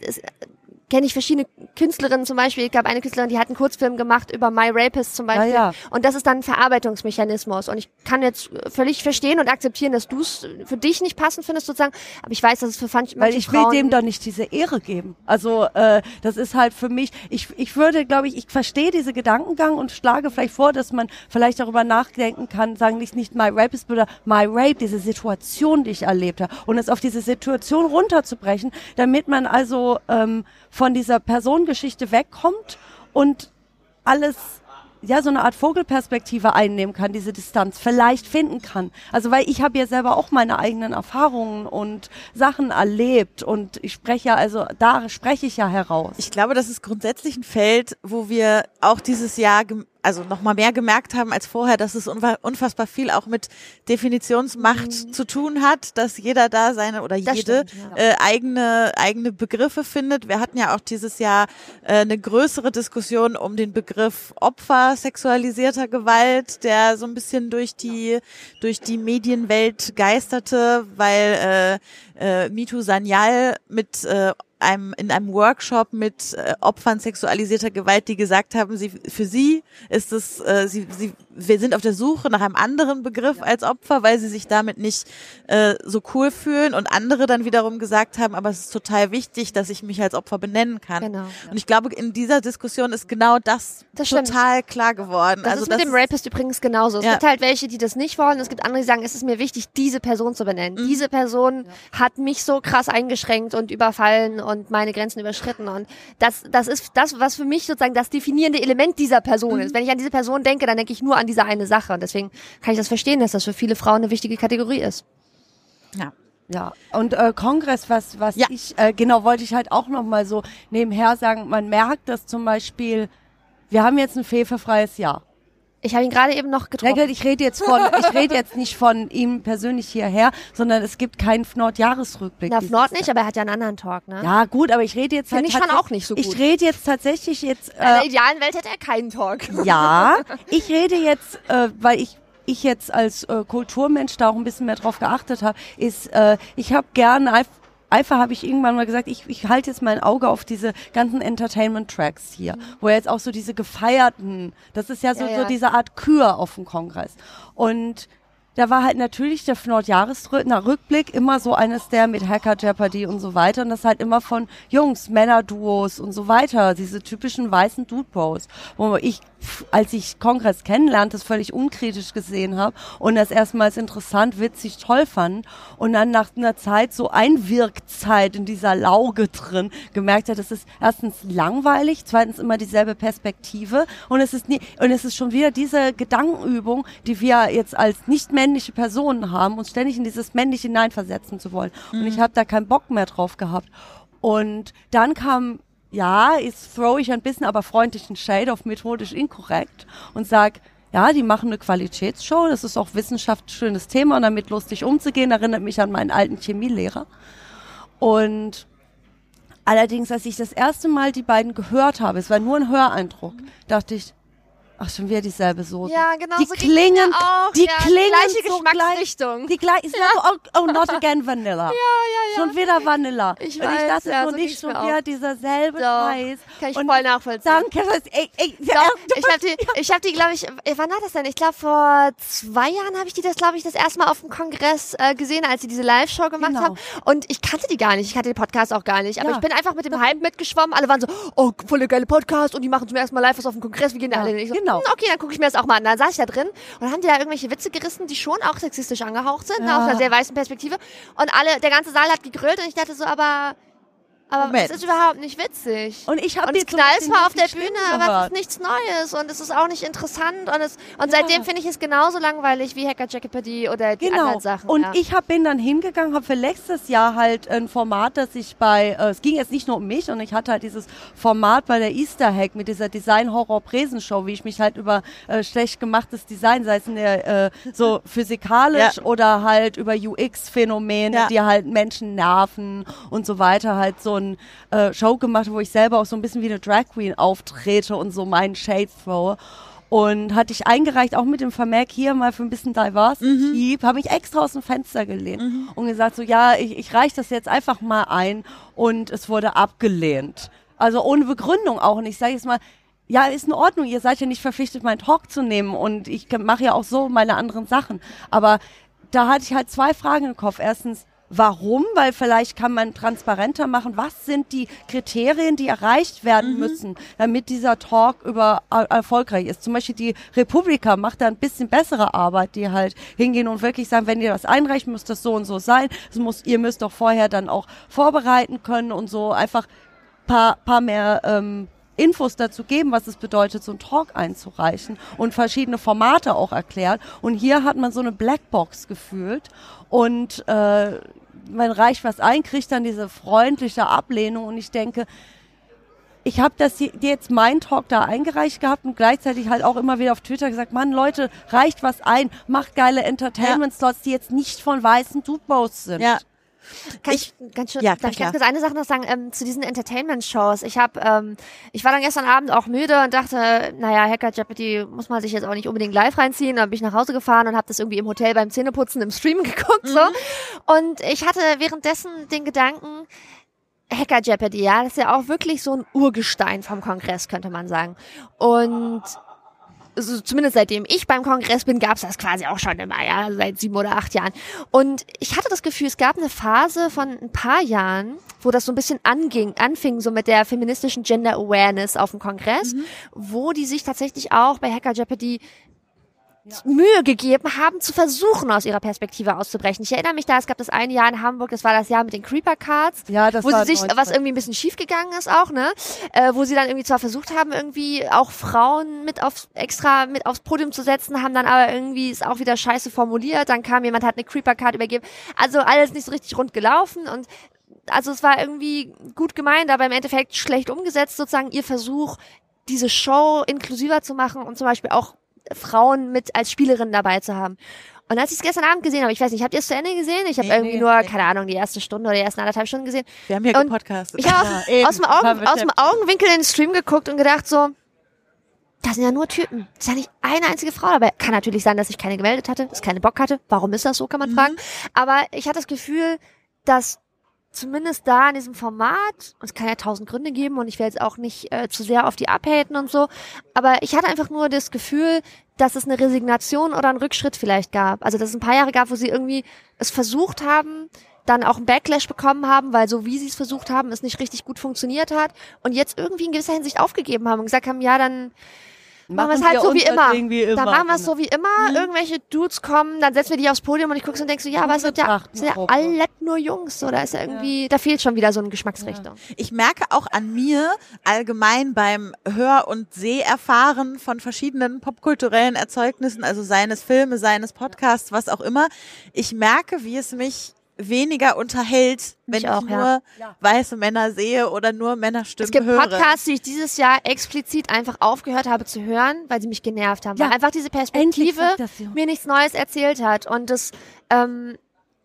kenne ich verschiedene Künstlerinnen zum Beispiel. Ich glaube, eine Künstlerin, die hat einen Kurzfilm gemacht über My Rapist zum Beispiel. Ja, ja. Und das ist dann ein Verarbeitungsmechanismus. Und ich kann jetzt völlig verstehen und akzeptieren, dass du es für dich nicht passend findest sozusagen. Aber ich weiß, dass es für manche Weil ich will Frauen dem doch nicht diese Ehre geben. Also äh, das ist halt für mich, ich, ich würde, glaube ich, ich verstehe diese Gedankengang und schlage vielleicht vor, dass man vielleicht darüber nachdenken kann, sagen nicht, nicht my rape ist, oder my rape, diese Situation, die ich erlebt habe. Und es auf diese Situation runterzubrechen, damit man also ähm, von dieser Personengeschichte wegkommt und alles ja so eine Art Vogelperspektive einnehmen kann, diese Distanz vielleicht finden kann. Also weil ich habe ja selber auch meine eigenen Erfahrungen und Sachen erlebt und ich spreche ja, also da spreche ich ja heraus. Ich glaube, das ist grundsätzlich ein Feld, wo wir auch dieses Jahr, also noch mal mehr gemerkt haben als vorher, dass es unfassbar viel auch mit Definitionsmacht zu tun hat, dass jeder da seine oder Mhm. Das jede stimmt, ja. äh, eigene eigene Begriffe findet. Wir hatten ja auch dieses Jahr äh, eine größere Diskussion um den Begriff Opfer sexualisierter Gewalt, der so ein bisschen durch die durch die Medienwelt geisterte, weil äh, äh, Mitu Sanyal mit äh, einem in einem Workshop mit äh, Opfern sexualisierter Gewalt, die gesagt haben, sie für sie ist es, äh, sie, sie, wir sind auf der Suche nach einem anderen Begriff als Opfer, weil sie sich damit nicht äh, so cool fühlen und andere dann wiederum gesagt haben, aber es ist total wichtig, dass ich mich als Opfer benennen kann. Genau. Und ich glaube, in dieser Diskussion ist genau das, Das stimmt. total klar geworden. Das also ist mit dem Rapist übrigens genauso. Es Ja. gibt halt welche, die das nicht wollen. Es gibt andere, die sagen, es ist mir wichtig, diese Person zu benennen. Mhm. Diese Person hat mich so krass eingeschränkt und überfallen und meine Grenzen überschritten. Und das, das ist das, was für mich sozusagen das definierende Element dieser Person Mhm. ist. Wenn ich an diese Person denke, dann denke ich nur an diese eine Sache. Und deswegen kann ich das verstehen, dass das für viele Frauen eine wichtige Kategorie ist. Ja. Ja, und äh, Kongress, was, was Ja. ich, äh, genau, wollte ich halt auch noch mal so nebenher sagen, man merkt, dass zum Beispiel, wir haben jetzt ein fehlverfreies Jahr. Ich habe ihn gerade eben noch getroffen. ich rede jetzt von, ich rede jetzt nicht von ihm persönlich hierher, sondern es gibt keinen Nord-Jahresrückblick. Na, auf dieses Nord Jahr. nicht, aber er hat ja einen anderen Talk, ne? Ja, gut, aber ich rede jetzt Finde halt ich schon auch nicht so gut. Ich rede jetzt tatsächlich jetzt, In der äh, idealen Welt hätte er keinen Talk. ja, ich rede jetzt, äh, weil ich ich jetzt als äh, Kulturmensch da auch ein bisschen mehr drauf geachtet habe, ist, äh, ich habe gerne Einfach habe ich irgendwann mal gesagt, ich, ich halte jetzt mein Auge auf diese ganzen Entertainment-Tracks hier, wo jetzt auch so diese gefeierten, das ist ja so, Ja, ja. so diese Art Kür auf dem Kongress. Und da war halt natürlich der Nordjahresrückblick immer so eines der mit Hacker Jeopardy und so weiter. Und das halt immer von Jungs, Männerduos und so weiter, diese typischen weißen Dude Bros, wo ich als ich Kongress kennenlernte, das völlig unkritisch gesehen habe und das erstmals interessant, witzig, toll fand und dann nach einer Zeit so Einwirkzeit in dieser Lauge drin gemerkt hat, das ist erstens langweilig, zweitens immer dieselbe Perspektive und es ist nie, und es ist schon wieder diese Gedankenübung, die wir jetzt als nicht männliche Personen haben, uns ständig in dieses männliche hineinversetzen zu wollen. Und ich habe da keinen Bock mehr drauf gehabt. Und dann kam ja, jetzt throw ich ein bisschen aber freundlichen Shade auf methodisch inkorrekt und sag, ja, die machen eine Qualitätsshow, das ist auch wissenschaftlich schönes Thema und damit lustig umzugehen, erinnert mich an meinen alten Chemielehrer. Und allerdings, als ich das erste Mal die beiden gehört habe, es war nur ein Höreindruck, dachte ich, ach, schon wieder dieselbe Soße. Ja, genau. Die so klingen, auch. die ja, klingen gleiche so gleich, Geschmacksrichtung. die gleich, ist so, oh, oh, not again Vanilla. ja, ja, ja. Schon wieder Vanilla. Ich und weiß, ich dachte ja, so nicht schon wieder dieser selbe Doch, Scheiß. Kann ich und voll nachvollziehen. Danke, das, ey, ey, Doch, ich habe die, ich habe die, glaube ich, äh, wann war das denn? Ich glaube vor zwei Jahren habe ich die das, glaube ich, das erste Mal auf dem Kongress äh, gesehen, als sie diese Live-Show gemacht Genau. haben. Und ich kannte die gar nicht, ich kannte den Podcast auch gar nicht. Aber Ja. ich bin einfach mit dem Hype mitgeschwommen. Alle waren so, oh, voll geile Podcast und die machen zum ersten Mal live was auf dem Kongress. Wie gehen da Ja, alle? hin? Ich so, genau. hm, okay, dann gucke ich mir das auch mal an. Dann saß ich da drin und dann haben die da irgendwelche Witze gerissen, die schon auch sexistisch angehaucht sind, Ja. aus einer sehr weißen Perspektive. Und alle, der ganze Saal hat gegrillt und ich dachte so, aber aber Moment. es ist überhaupt nicht witzig. Und ich habe Und die es knallt zwar auf der Bühne, aber es ist nichts Neues und es ist auch nicht interessant und es und seitdem finde ich es genauso langweilig wie Hacker Jeopardy oder die Genau. anderen Sachen. Und ja. ich hab, bin dann hingegangen, habe für letztes Jahr halt ein Format, das ich bei, äh, es ging jetzt nicht nur um mich, und ich hatte halt dieses Format bei der Easter Hack mit dieser Design-Horror-Presenshow, wie ich mich halt über äh, schlecht gemachtes Design, sei es in der, äh, so physikalisch Ja. oder halt über UX-Phänomene, Ja. die halt Menschen nerven und so weiter, halt so ein äh, Show gemacht, wo ich selber auch so ein bisschen wie eine Drag Queen auftrete und so meinen Shade throw. Und hatte ich eingereicht, auch mit dem Vermerk hier mal für ein bisschen Diversity, habe ich extra aus dem Fenster gelehnt und gesagt, so ja, ich, ich reiche das jetzt einfach mal ein und es wurde abgelehnt. Also ohne Begründung auch. Und ich sage jetzt mal, ja, ist in Ordnung, ihr seid ja nicht verpflichtet, meinen Talk zu nehmen und ich mache ja auch so meine anderen Sachen. Aber da hatte ich halt zwei Fragen im Kopf. Erstens, warum? Weil vielleicht kann man transparenter machen, was sind die Kriterien, die erreicht werden müssen, damit dieser Talk über er erfolgreich ist. Zum Beispiel die Republika macht da ein bisschen bessere Arbeit, die halt hingehen und wirklich sagen, wenn ihr das einreicht, muss das so und so sein. Es muss, ihr müsst doch vorher dann auch vorbereiten können und so einfach paar, paar mehr ähm, Infos dazu geben, was es bedeutet, so einen Talk einzureichen und verschiedene Formate auch erklärt. Und hier hat man so eine Blackbox gefühlt und äh, man reicht was ein, kriegt dann diese freundliche Ablehnung und ich denke, ich habe das jetzt mein Talk da eingereicht gehabt und gleichzeitig halt auch immer wieder auf Twitter gesagt, Mann, Leute, reicht was ein, macht geile Entertainment-Slots, die jetzt nicht von weißen Dudebos sind. Ja. Kann ich, ganz schön, Ja, darf ich ganz kurz eine Sache noch sagen ähm, zu diesen Entertainment-Shows. Ich habe, ähm, ich war dann gestern Abend auch müde und dachte, naja, Hacker Jeopardy muss man sich jetzt auch nicht unbedingt live reinziehen. Dann bin ich nach Hause gefahren und habe das irgendwie im Hotel beim Zähneputzen im Stream geguckt so. Und ich hatte währenddessen den Gedanken, Hacker Jeopardy, ja, das ist ja auch wirklich so ein Urgestein vom Kongress, könnte man sagen. Und also zumindest seitdem ich beim Kongress bin, gab's das quasi auch schon immer, ja, seit sieben oder acht Jahren. Und ich hatte das Gefühl, es gab eine Phase von ein paar Jahren, wo das so ein bisschen anging, anfing, so mit der feministischen Gender Awareness auf dem Kongress, wo die sich tatsächlich auch bei Hacker Jeopardy Mühe gegeben haben, zu versuchen, aus ihrer Perspektive auszubrechen. Ich erinnere mich da, es gab das eine Jahr in Hamburg, das war das Jahr mit den Creeper Cards, Ja, das wo war sie sich, 90. was irgendwie ein bisschen schief gegangen ist auch, ne, äh, wo sie dann irgendwie zwar versucht haben, irgendwie auch Frauen mit aufs, extra mit aufs Podium zu setzen, haben dann aber irgendwie ist auch wieder scheiße formuliert, dann kam jemand, hat eine Creeper Card übergeben, also alles nicht so richtig rund gelaufen und also es war irgendwie gut gemeint, aber im Endeffekt schlecht umgesetzt, sozusagen ihr Versuch, diese Show inklusiver zu machen und zum Beispiel auch Frauen mit als Spielerinnen dabei zu haben. Und als ich es gestern Abend gesehen habe, ich weiß nicht, habt ihr es zu Ende gesehen? Ich habe Nee, irgendwie nee, nur, nee. keine Ahnung, die erste Stunde oder die ersten anderthalb Stunden gesehen. Wir haben hier Und gepodcastet. Ich habe Ja, aus, dem Augen, aus dem. Augenwinkel in den Stream geguckt und gedacht so, das sind ja nur Typen. Das ist ja nicht eine einzige Frau dabei. Kann natürlich sein, dass ich keine gemeldet hatte, dass ich keine Bock hatte. Warum ist das so, kann man fragen. Aber ich hatte das Gefühl, dass zumindest da in diesem Format, und es kann ja tausend Gründe geben und ich will jetzt auch nicht äh, zu sehr auf die abhaten und so, aber ich hatte einfach nur das Gefühl, dass es eine Resignation oder einen Rückschritt vielleicht gab. Also dass es ein paar Jahre gab, wo sie irgendwie es versucht haben, dann auch einen Backlash bekommen haben, weil so wie sie es versucht haben, es nicht richtig gut funktioniert hat und jetzt irgendwie in gewisser Hinsicht aufgegeben haben und gesagt haben, ja, dann machen wir es halt so wie immer. Immer. Dann machen wir es so wie immer. Irgendwelche Dudes kommen, dann setzen wir die aufs Podium und ich gucke so und denk so, ja, es sind ja, sind ja alle nur Jungs, oder ist ja irgendwie, da fehlt schon wieder so eine Geschmacksrichtung. Ich merke auch an mir allgemein beim Hör- und Seherfahren von verschiedenen popkulturellen Erzeugnissen, also seines Filme, seines Podcasts, was auch immer. Ich merke, wie es mich weniger unterhält, wenn Mich ich auch, nur ja. weiße Männer sehe oder nur Männerstimmen Es gibt höre. Podcasts, die ich dieses Jahr explizit einfach aufgehört habe zu hören, weil sie mich genervt haben. Ja, weil einfach diese Perspektive mir nichts Neues erzählt hat. Und das ähm,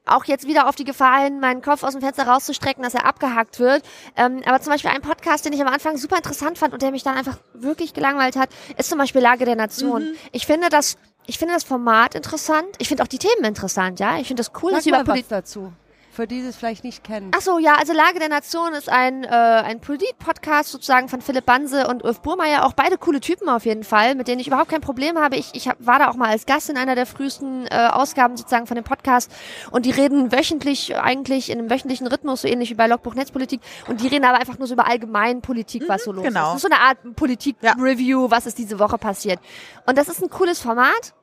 auch jetzt wieder auf die Gefahr hin, meinen Kopf aus dem Fenster rauszustrecken, dass er abgehackt wird. Ähm, aber zum Beispiel ein Podcast, den ich am Anfang super interessant fand und der mich dann einfach wirklich gelangweilt hat, ist zum Beispiel Lage der Nation. Mhm. Ich finde das, ich finde das Format interessant. Ich finde auch die Themen interessant, ja. Ich finde das cool, dass Sag über mal Politik was dazu. Für die sie es vielleicht nicht kennen. Ach so, ja, also Lage der Nation ist ein, äh, ein Polit-Podcast sozusagen von Philipp Banse und Ulf Burmeier. Auch beide coole Typen auf jeden Fall, mit denen ich überhaupt kein Problem habe. Ich, ich hab, war da auch mal als Gast in einer der frühesten äh, Ausgaben sozusagen von dem Podcast. Und die reden wöchentlich, eigentlich in einem wöchentlichen Rhythmus, so ähnlich wie bei Logbuch Netzpolitik. Und die reden aber einfach nur so über allgemein Politik, was so los genau. ist. Das ist so eine Art Politik-Review, was ist diese Woche passiert. Und das ist ein cooles Format.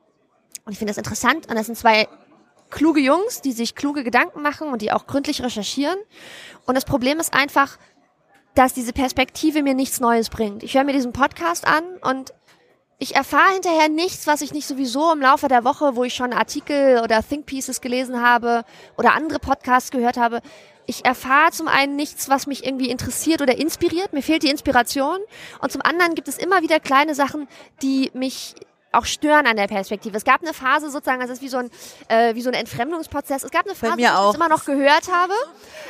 Und ich finde das interessant. Und das sind zwei kluge Jungs, die sich kluge Gedanken machen und die auch gründlich recherchieren. Und das Problem ist einfach, dass diese Perspektive mir nichts Neues bringt. Ich höre mir diesen Podcast an und ich erfahre hinterher nichts, was ich nicht sowieso im Laufe der Woche, wo ich schon Artikel oder Think Pieces gelesen habe oder andere Podcasts gehört habe, ich erfahre zum einen nichts, was mich irgendwie interessiert oder inspiriert. Mir fehlt die Inspiration. Und zum anderen gibt es immer wieder kleine Sachen, die mich auch stören an der Perspektive. Es gab eine Phase sozusagen, das ist wie so ein, äh, wie so ein Entfremdungsprozess. Es gab eine Phase, wo ich es immer noch gehört habe.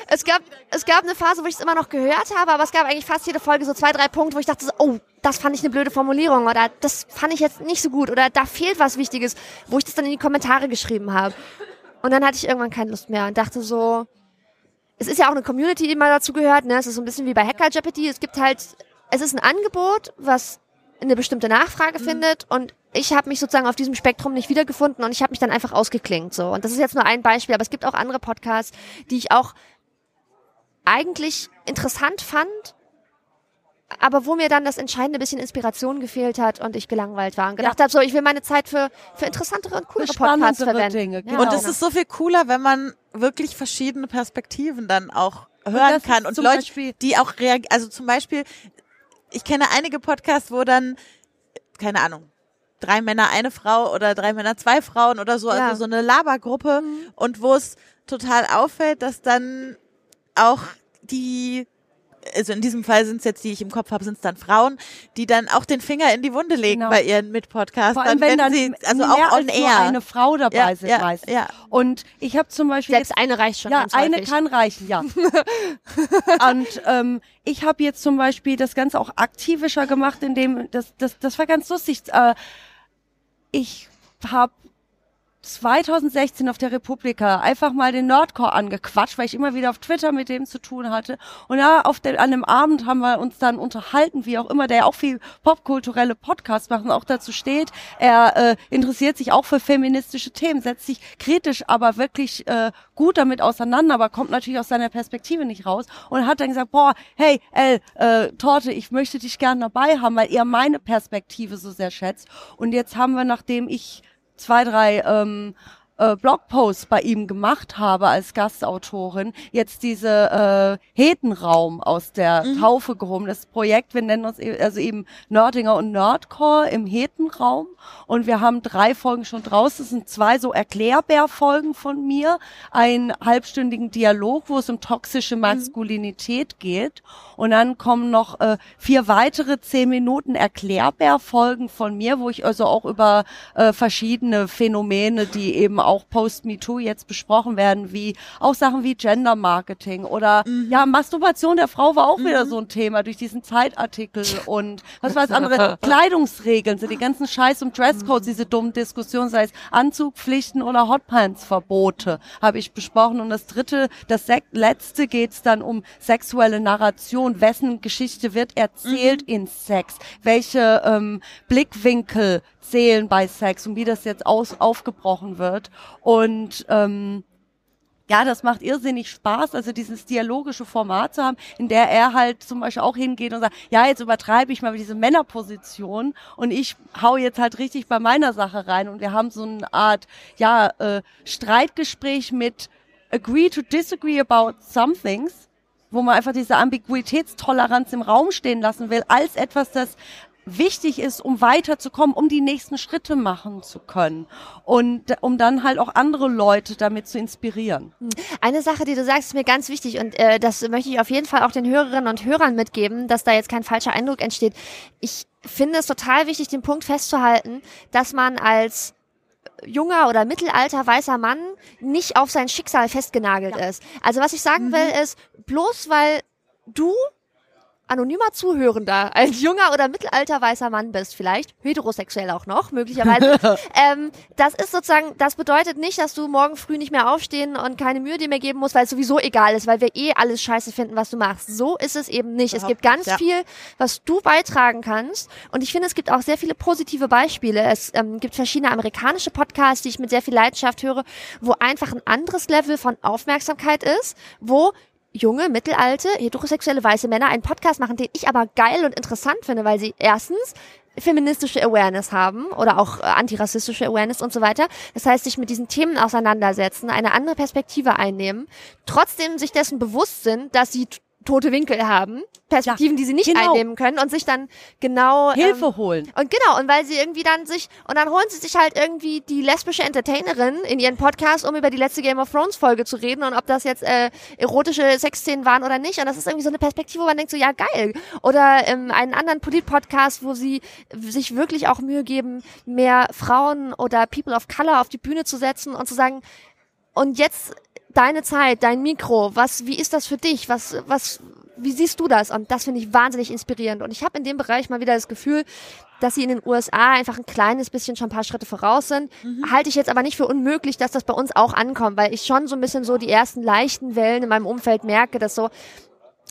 Es gab, es gab eine Phase, wo ich es immer noch gehört habe, aber es gab eigentlich fast jede Folge so zwei, drei Punkte, wo ich dachte, so, oh, das fand ich eine blöde Formulierung oder das fand ich jetzt nicht so gut oder da fehlt was Wichtiges, wo ich das dann in die Kommentare geschrieben habe. Und dann hatte ich irgendwann keine Lust mehr und dachte so, es ist ja auch eine Community, die mal dazu gehört, ne? Es ist so ein bisschen wie bei Hacker Jeopardy. Es gibt halt, es ist ein Angebot, was eine bestimmte Nachfrage findet und ich habe mich sozusagen auf diesem Spektrum nicht wiedergefunden und ich habe mich dann einfach ausgeklingt so und das ist jetzt nur ein Beispiel, aber es gibt auch andere Podcasts, die ich auch eigentlich interessant fand, aber wo mir dann das entscheidende bisschen Inspiration gefehlt hat und ich gelangweilt war und gedacht habe, so ich will meine Zeit für für interessantere und coolere Podcasts verwenden. Dinge, Ja, genau. Und es ist so viel cooler, wenn man wirklich verschiedene Perspektiven dann auch hören das kann und Leute, Beispiel- die auch reagieren. Also zum Beispiel, ich kenne einige Podcasts, wo dann, keine Ahnung, drei Männer, eine Frau oder drei Männer, zwei Frauen oder so, Ja. Mhm. also so eine Labergruppe und wo es total auffällt, dass dann auch die also in diesem Fall sind es jetzt, die ich im Kopf habe, sind es dann Frauen, die dann auch den Finger in die Wunde legen Genau. bei ihren Mitpodcastern, Vor allem, wenn, dann sie, also auch on als nur air. eine Frau dabei Ja, sind ja, meistens. ja. Und ich habe zum Beispiel Selbst eine reicht schon ja, eine häufig. kann reichen, ja. und ähm, ich habe jetzt zum Beispiel das Ganze auch aktivischer gemacht, indem das das das war ganz lustig. Äh, ich habe 2016 auf der Republika einfach mal den Nerdcore angequatscht, weil ich immer wieder auf Twitter mit dem zu tun hatte. Und ja, auf dem, an dem Abend haben wir uns dann unterhalten, wie auch immer, der ja auch viel popkulturelle Podcasts macht und auch dazu steht. Er äh, interessiert sich auch für feministische Themen, setzt sich kritisch, aber wirklich äh, gut damit auseinander, aber kommt natürlich aus seiner Perspektive nicht raus und hat dann gesagt, boah, hey, El, äh, Torte, ich möchte dich gerne dabei haben, weil er meine Perspektive so sehr schätzt. Und jetzt haben wir, nachdem ich zwei, drei ähm, äh, Blogposts bei ihm gemacht habe als Gastautorin, jetzt diese äh, Hetenraum aus der Mhm. Taufe gehoben. Das Projekt, wir nennen uns e- also eben Nerdinger und Nerdcore im Hetenraum. Und wir haben drei Folgen schon draus. Das sind zwei so Erklärbär-Folgen von mir, einen halbstündigen Dialog, wo es um toxische Maskulinität geht. Und dann kommen noch äh, vier weitere zehn Minuten Erklärbär-Folgen von mir, wo ich also auch über äh, verschiedene Phänomene, die eben auch Post-MeToo jetzt besprochen werden, wie auch Sachen wie Gender-Marketing oder ja, Masturbation der Frau war auch wieder so ein Thema durch diesen Zeitartikel und was das andere? Kleidungsregeln, so die ganzen Scheiß- und Dresscodes, diese dummen Diskussionen, sei es Anzugpflichten oder Hotpants-Verbote, habe ich besprochen. Und das dritte, das sek- letzte geht's dann um sexuelle Narration. Wessen Geschichte wird erzählt in Sex? Welche ähm, Blickwinkel zählen bei Sex und wie das jetzt aus, aufgebrochen wird. Und ähm, ja, das macht irrsinnig Spaß, also dieses dialogische Format zu haben, in der er halt zum Beispiel auch hingeht und sagt, ja, jetzt übertreibe ich mal diese Männerposition und ich hau jetzt halt richtig bei meiner Sache rein. Und wir haben so eine Art, ja, äh, Streitgespräch mit agree to disagree about some things, wo man einfach diese Ambiguitätstoleranz im Raum stehen lassen will, als etwas, das wichtig ist, um weiterzukommen, um die nächsten Schritte machen zu können und um dann halt auch andere Leute damit zu inspirieren. Eine Sache, die du sagst, ist mir ganz wichtig und äh, das möchte ich auf jeden Fall auch den Hörerinnen und Hörern mitgeben, dass da jetzt kein falscher Eindruck entsteht. Ich finde es total wichtig, den Punkt festzuhalten, dass man als junger oder mittelalter weißer Mann nicht auf sein Schicksal festgenagelt ist. Also was ich sagen will ist, bloß weil du anonymer Zuhörender, ein junger oder mittelalter weißer Mann bist, vielleicht heterosexuell auch noch, möglicherweise. ähm, das ist sozusagen, das bedeutet nicht, dass du morgen früh nicht mehr aufstehen und keine Mühe dir mehr geben musst, weil es sowieso egal ist, weil wir eh alles scheiße finden, was du machst. So ist es eben nicht. Es gibt ganz ja. viel, was du beitragen kannst. Und ich finde, es gibt auch sehr viele positive Beispiele. Es ähm, gibt verschiedene amerikanische Podcasts, die ich mit sehr viel Leidenschaft höre, wo einfach ein anderes Level von Aufmerksamkeit ist, wo junge, mittelalte, heterosexuelle weiße Männer einen Podcast machen, den ich aber geil und interessant finde, weil sie erstens feministische Awareness haben oder auch äh, antirassistische Awareness und so weiter. Das heißt, sich mit diesen Themen auseinandersetzen, eine andere Perspektive einnehmen, trotzdem sich dessen bewusst sind, dass sie tote Winkel haben, Perspektiven, die sie nicht genau. einnehmen können und sich dann genau Hilfe ähm, holen. und genau, und weil sie irgendwie dann sich, und dann holen sie sich halt irgendwie die lesbische Entertainerin in ihren Podcast, um über die letzte Game of Thrones Folge zu reden und ob das jetzt äh, erotische Sexszenen waren oder nicht. Und das ist irgendwie so eine Perspektive, wo man denkt so, ja geil. Oder ähm, einen anderen Polit-Podcast, wo sie sich wirklich auch Mühe geben, mehr Frauen oder People of Color auf die Bühne zu setzen und zu sagen, und jetzt deine Zeit, dein Mikro, was, wie ist das für dich? Was, was, wie siehst du das? Und das finde ich wahnsinnig inspirierend. Und ich habe in dem Bereich mal wieder das Gefühl, dass sie in den USA einfach ein kleines bisschen schon ein paar Schritte voraus sind. Halte ich jetzt aber nicht für unmöglich, dass das bei uns auch ankommt, weil ich schon so ein bisschen so die ersten leichten Wellen in meinem Umfeld merke, dass so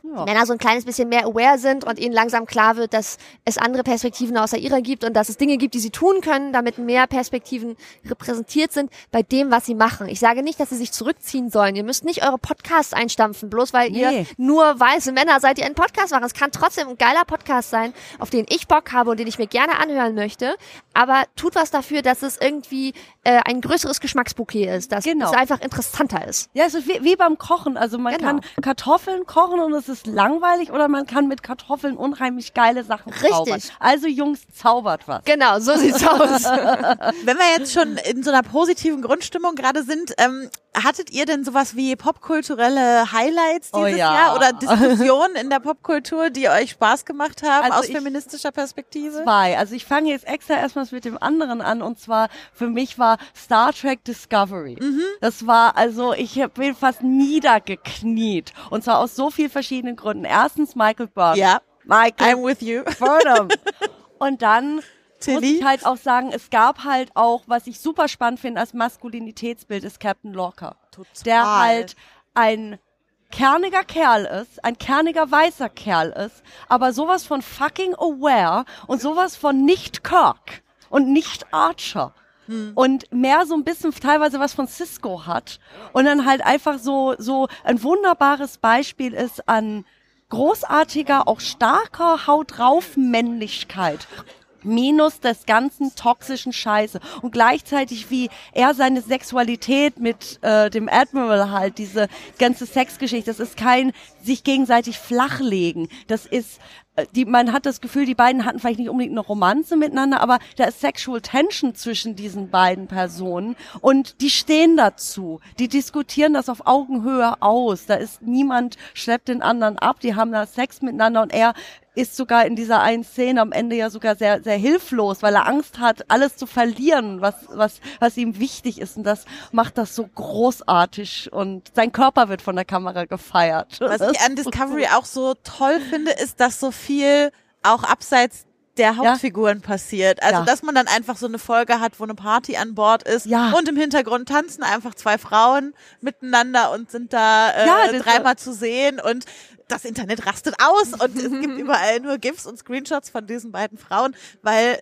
Männer so ein kleines bisschen mehr aware sind und ihnen langsam klar wird, dass es andere Perspektiven außer ihrer gibt und dass es Dinge gibt, die sie tun können, damit mehr Perspektiven repräsentiert sind bei dem, was sie machen. Ich sage nicht, dass sie sich zurückziehen sollen. Ihr müsst nicht eure Podcasts einstampfen, bloß weil Nee. ihr nur weiße Männer seid, die einen Podcast machen. Es kann trotzdem ein geiler Podcast sein, auf den ich Bock habe und den ich mir gerne anhören möchte. Aber tut was dafür, dass es irgendwie äh, ein größeres Geschmacksbouquet ist, dass Genau. es einfach interessanter ist. Ja, es ist wie, wie beim Kochen. Also man Genau. kann Kartoffeln kochen und es ist langweilig oder man kann mit Kartoffeln unheimlich geile Sachen Richtig. zaubern. Also Jungs, zaubert was. Genau, so sieht's aus. Wenn wir jetzt schon in so einer positiven Grundstimmung gerade sind, ähm, hattet ihr denn sowas wie popkulturelle Highlights Oh dieses ja. Jahr oder Diskussionen in der Popkultur, die euch Spaß gemacht haben Also aus feministischer Perspektive? Zwei. Also ich fange jetzt extra erstmals mit dem anderen an und zwar für mich war Star Trek Discovery. Mhm. Das war also, ich bin fast niedergekniet und zwar aus so vielen verschiedenen Gründen. Erstens Michael Burnham. Ja. Michael I'm with you. Burnham. und dann Tilly. ich halt auch sagen, es gab halt auch, was ich super spannend finde als Maskulinitätsbild, ist Captain Locker. Der halt ein kerniger Kerl ist, ein kerniger weißer Kerl ist, aber sowas von fucking aware und sowas von nicht Kirk und nicht Archer. Und mehr so ein bisschen teilweise was von Cisco hat. Und dann halt einfach so, so ein wunderbares Beispiel ist an großartiger, auch starker Haut drauf Männlichkeit. Minus des ganzen toxischen Scheiße. Und gleichzeitig, wie er seine Sexualität mit äh, dem Admiral halt, diese ganze Sexgeschichte, das ist kein sich gegenseitig flachlegen. Das ist, äh, die, man hat das Gefühl, die beiden hatten vielleicht nicht unbedingt eine Romanze miteinander, aber da ist Sexual Tension zwischen diesen beiden Personen und die stehen dazu. Die diskutieren das auf Augenhöhe aus. Da ist niemand schleppt den anderen ab, die haben da Sex miteinander und er ist sogar in dieser einen Szene am Ende ja sogar sehr, sehr hilflos, weil er Angst hat, alles zu verlieren, was, was, was ihm wichtig ist. Und das macht das so großartig und sein Körper wird von der Kamera gefeiert. Was ich an Discovery auch so toll finde, ist, dass so viel auch abseits der Hauptfiguren passiert. Also, Ja. dass man dann einfach so eine Folge hat, wo eine Party an Bord ist Ja. und im Hintergrund tanzen einfach zwei Frauen miteinander und sind da äh, Ja, dreimal zu sehen und das Internet rastet aus und es gibt überall nur GIFs und Screenshots von diesen beiden Frauen, weil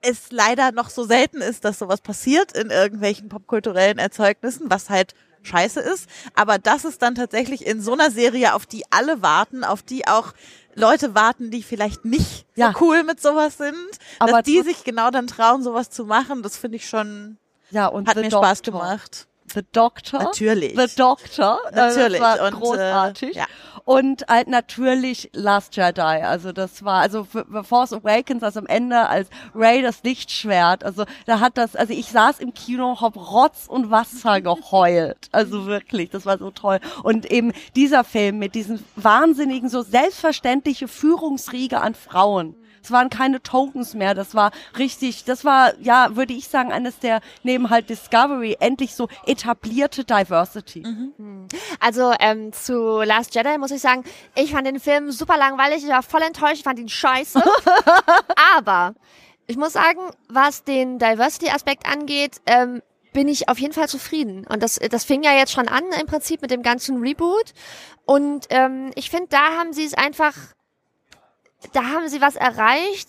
es leider noch so selten ist, dass sowas passiert in irgendwelchen popkulturellen Erzeugnissen, was halt scheiße ist. Aber das ist dann tatsächlich in so einer Serie, auf die alle warten, auf die auch Leute warten, die vielleicht nicht Ja. so cool mit sowas sind, Aber dass die sich genau dann trauen, sowas zu machen, das finde ich schon, Ja, und hat mir Spaß gemacht. The Doctor. Natürlich. The Doctor. äh, Natürlich. Das war Und, äh, großartig. ja. Und halt natürlich Last Jedi. Also das war, also für, für Force Awakens, also am Ende als Ray das Lichtschwert. Also da hat das, also ich saß im Kino, hab Rotz und Wasser geheult. Also wirklich, das war so toll. Und eben dieser Film mit diesen wahnsinnigen, so selbstverständliche Führungsriege an Frauen. Es waren keine Tokens mehr. Das war richtig, das war, ja, würde ich sagen, eines der, neben halt Discovery, endlich so etablierte Diversity. Also ähm, zu Last Jedi muss ich sagen, ich fand den Film super langweilig, ich war voll enttäuscht, ich fand ihn scheiße. Aber ich muss sagen, was den Diversity-Aspekt angeht, ähm, bin ich auf jeden Fall zufrieden. Und das, das fing ja jetzt schon an im Prinzip mit dem ganzen Reboot. Und ähm, ich finde, da haben sie es einfach, da haben sie was erreicht,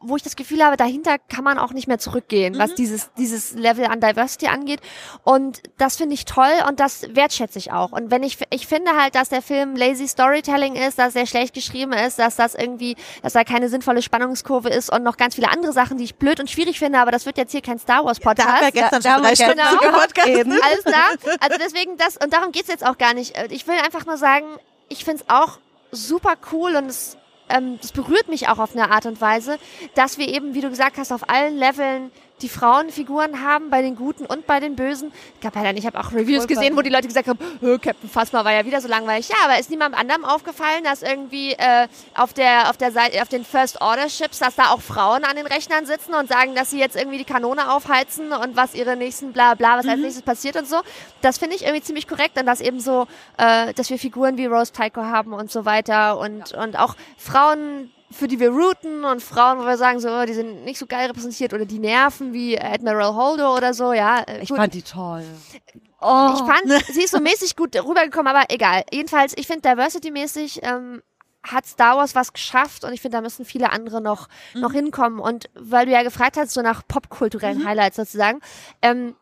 wo ich das Gefühl habe, dahinter kann man auch nicht mehr zurückgehen, was dieses, dieses Level an Diversity angeht. Und das finde ich toll und das wertschätze ich auch. Und wenn ich, ich finde halt, dass der Film lazy Storytelling ist, dass er schlecht geschrieben ist, dass das irgendwie, dass da keine sinnvolle Spannungskurve ist und noch ganz viele andere Sachen, die ich blöd und schwierig finde, aber das wird jetzt hier kein Star Wars Da haben wir Podcast. gestern da schon drei Stunden auch gepodcastet. eben. Alles klar. Also deswegen das, und darum geht's jetzt auch gar nicht. Ich will einfach nur sagen, ich find's auch super cool und es, ähm, das berührt mich auch auf eine Art und Weise, dass wir eben, wie du gesagt hast, auf allen Leveln die Frauenfiguren haben, bei den Guten und bei den Bösen. Ich glaube leider nicht, ich habe auch Reviews Voll gesehen, wo die Leute gesagt haben, "Hö, Captain Phasma war ja wieder so langweilig. Ja, aber ist niemandem anderem aufgefallen, dass irgendwie äh, auf der auf der Seite auf den First Order Ships, dass da auch Frauen an den Rechnern sitzen und sagen, dass sie jetzt irgendwie die Kanone aufheizen und was ihre nächsten bla bla, was als nächstes passiert und so. Das finde ich irgendwie ziemlich korrekt und dass eben so, äh, dass wir Figuren wie Rose Tycho haben und so weiter und und auch Frauen für die wir routen und Frauen, wo wir sagen, so, oh, die sind nicht so geil repräsentiert oder die nerven wie Admiral Holdo oder so, ja. äh, Ich gut. fand die toll. Oh. Ich fand, sie ist so mäßig gut rübergekommen, aber egal. Jedenfalls, ich finde Diversity-mäßig ähm, hat Star Wars was geschafft und ich finde, da müssen viele andere noch, noch hinkommen. Und weil du ja gefragt hast, so nach popkulturellen Highlights sozusagen, ähm,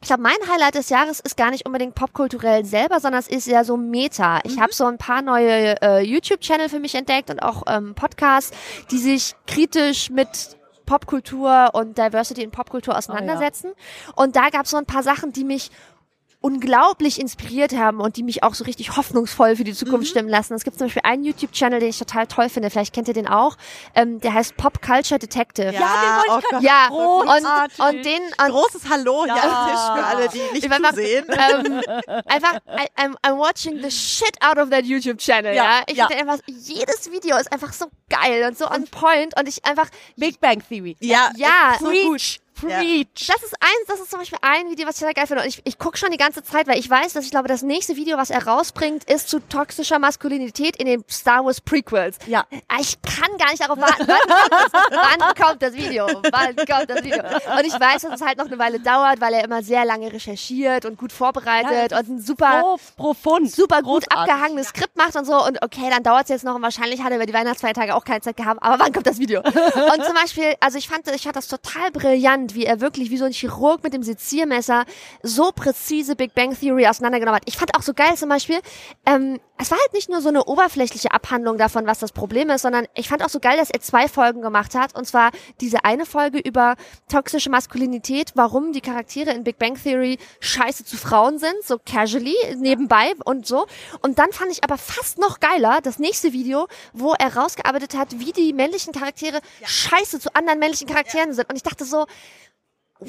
ich glaube, mein Highlight des Jahres ist gar nicht unbedingt popkulturell selber, sondern es ist ja so Meta. Ich habe so ein paar neue äh, YouTube-Channel für mich entdeckt und auch ähm, Podcasts, die sich kritisch mit Popkultur und Diversity in Popkultur auseinandersetzen. Und da gab es so ein paar Sachen, die mich unglaublich inspiriert haben und die mich auch so richtig hoffnungsvoll für die Zukunft stimmen lassen. Es gibt zum Beispiel einen YouTube-Channel, den ich total toll finde, vielleicht kennt ihr den auch, ähm, der heißt Pop Culture Detective. Ja, oh Gott. Ja, Großartig. und, und den, und Großes Hallo hier am Tisch für alle, die nicht ich einfach, zusehen. ähm, einfach, I, I'm, I'm watching the shit out of that YouTube Channel, ja. Ja, Ich ja. finde einfach, jedes Video ist einfach so geil und so on point und ich einfach, Big Bang Theory. Ja, ja, so gut. Preach. Das ist eins, das ist zum Beispiel ein Video, was ich sehr geil finde. Und ich, ich gucke schon die ganze Zeit, weil ich weiß, dass ich glaube, das nächste Video, was er rausbringt, ist zu toxischer Maskulinität in den Star Wars Prequels. Ja. Ich kann gar nicht darauf warten. Wann kommt das, wann kommt das Video? Wann kommt das Video? Und ich weiß, dass es halt noch eine Weile dauert, weil er immer sehr lange recherchiert und gut vorbereitet Ja, und ein super so profund. super gut Großartig. abgehangenes Skript macht und so. Und okay, dann dauert es jetzt noch und wahrscheinlich hat er über die Weihnachtsfeiertage auch keine Zeit gehabt. Aber wann kommt das Video? und zum Beispiel, also ich fand, ich fand das total brillant, wie er wirklich wie so ein Chirurg mit dem Seziermesser so präzise Big Bang Theory auseinandergenommen hat. Ich fand auch so geil zum Beispiel, ähm, es war halt nicht nur so eine oberflächliche Abhandlung davon, was das Problem ist, sondern ich fand auch so geil, dass er zwei Folgen gemacht hat. Und zwar diese eine Folge über toxische Maskulinität, warum die Charaktere in Big Bang Theory scheiße zu Frauen sind, so casually, nebenbei und so. Und dann fand ich aber fast noch geiler das nächste Video, wo er rausgearbeitet hat, wie die männlichen Charaktere scheiße zu anderen männlichen Charakteren sind. Und ich dachte so,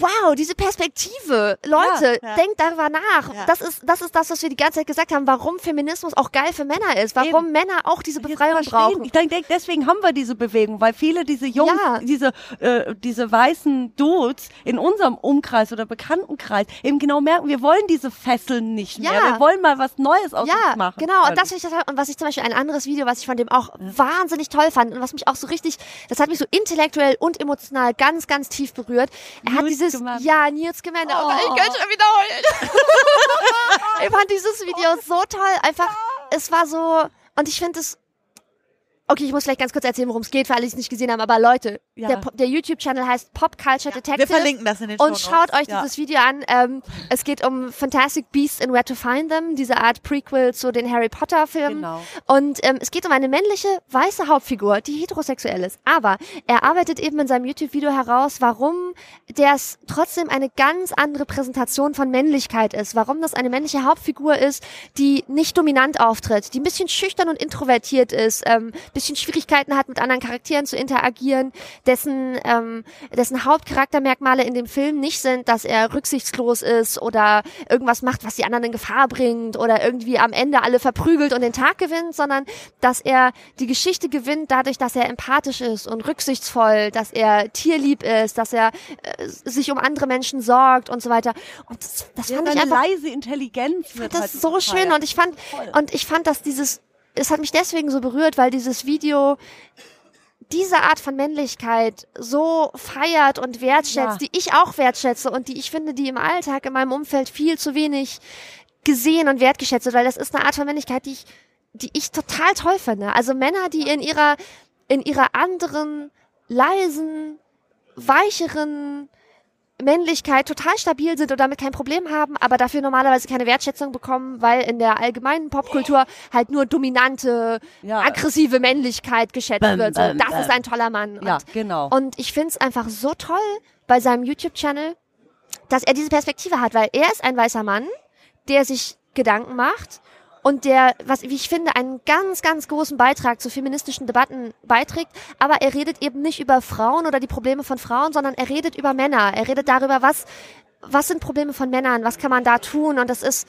Wow, diese Perspektive. Leute, Ja. denkt darüber nach. Ja. Das ist, das ist das, was wir die ganze Zeit gesagt haben, warum Feminismus auch geil für Männer ist, warum Eben. Männer auch diese Befreiung brauchen. Ich denke, deswegen haben wir diese Bewegung, weil viele diese Jungs, Ja. diese, äh, diese weißen Dudes in unserem Umkreis oder Bekanntenkreis eben genau merken, wir wollen diese Fesseln nicht mehr. Ja. Wir wollen mal was Neues aus Ja, uns machen. genau. Und das finde ich und was ich zum Beispiel ein anderes Video, was ich von dem auch wahnsinnig toll fand und was mich auch so richtig, das hat mich so intellektuell und emotional ganz, ganz tief berührt. Er hat Nils dieses, Scamander. ja, Nils Scamander, oh. Ich Oh. könnte schon wieder heulen. ich fand dieses Video so toll, einfach, es war so, und ich finde es, Okay, ich muss vielleicht ganz kurz erzählen, worum es geht, für alle, die es nicht gesehen haben. Aber Leute, Ja. der, der YouTube-Channel heißt Pop Culture Detective. Wir verlinken das in den Und Shownotes. schaut euch Ja. dieses Video an. Ähm, es geht um Fantastic Beasts and Where to Find Them, diese Art Prequel zu den Harry Potter Filmen. Genau. Und ähm, es geht um eine männliche, weiße Hauptfigur, die heterosexuell ist. Aber er arbeitet eben in seinem YouTube-Video heraus, warum das trotzdem eine ganz andere Präsentation von Männlichkeit ist. Warum das eine männliche Hauptfigur ist, die nicht dominant auftritt, die ein bisschen schüchtern und introvertiert ist, ähm, bisschen Schwierigkeiten hat, mit anderen Charakteren zu interagieren, dessen, ähm, dessen Hauptcharaktermerkmale in dem Film nicht sind, dass er rücksichtslos ist oder irgendwas macht, was die anderen in Gefahr bringt oder irgendwie am Ende alle verprügelt und den Tag gewinnt, sondern dass er die Geschichte gewinnt dadurch, dass er empathisch ist und rücksichtsvoll, dass er tierlieb ist, dass er äh, sich um andere Menschen sorgt und so weiter. Und das, das Ja, fand ich einfach leise Intelligenz fand wird das halt so gefeiert. schön und ich fand Voll. und ich fand, dass dieses es hat mich deswegen so berührt, weil dieses Video diese Art von Männlichkeit so feiert und wertschätzt, Ja. die ich auch wertschätze und die ich finde, die im Alltag in meinem Umfeld viel zu wenig gesehen und wertgeschätzt wird, weil das ist eine Art von Männlichkeit, die ich, die ich total toll finde. Also Männer, die in ihrer, in ihrer anderen, leisen, weicheren Männlichkeit total stabil sind und damit kein Problem haben, aber dafür normalerweise keine Wertschätzung bekommen, weil in der allgemeinen Popkultur halt nur dominante, Ja. aggressive Männlichkeit geschätzt Bam, wird. So, das bam. ist ein toller Mann. Ja, Und, genau. und ich find's einfach so toll bei seinem YouTube-Channel, dass er diese Perspektive hat, weil er ist ein weißer Mann, der sich Gedanken macht und der, was wie ich finde, einen ganz, ganz großen Beitrag zu feministischen Debatten beiträgt. Aber er redet eben nicht über Frauen oder die Probleme von Frauen, sondern er redet über Männer. Er redet darüber, was, was sind Probleme von Männern, was kann man da tun. Und das ist,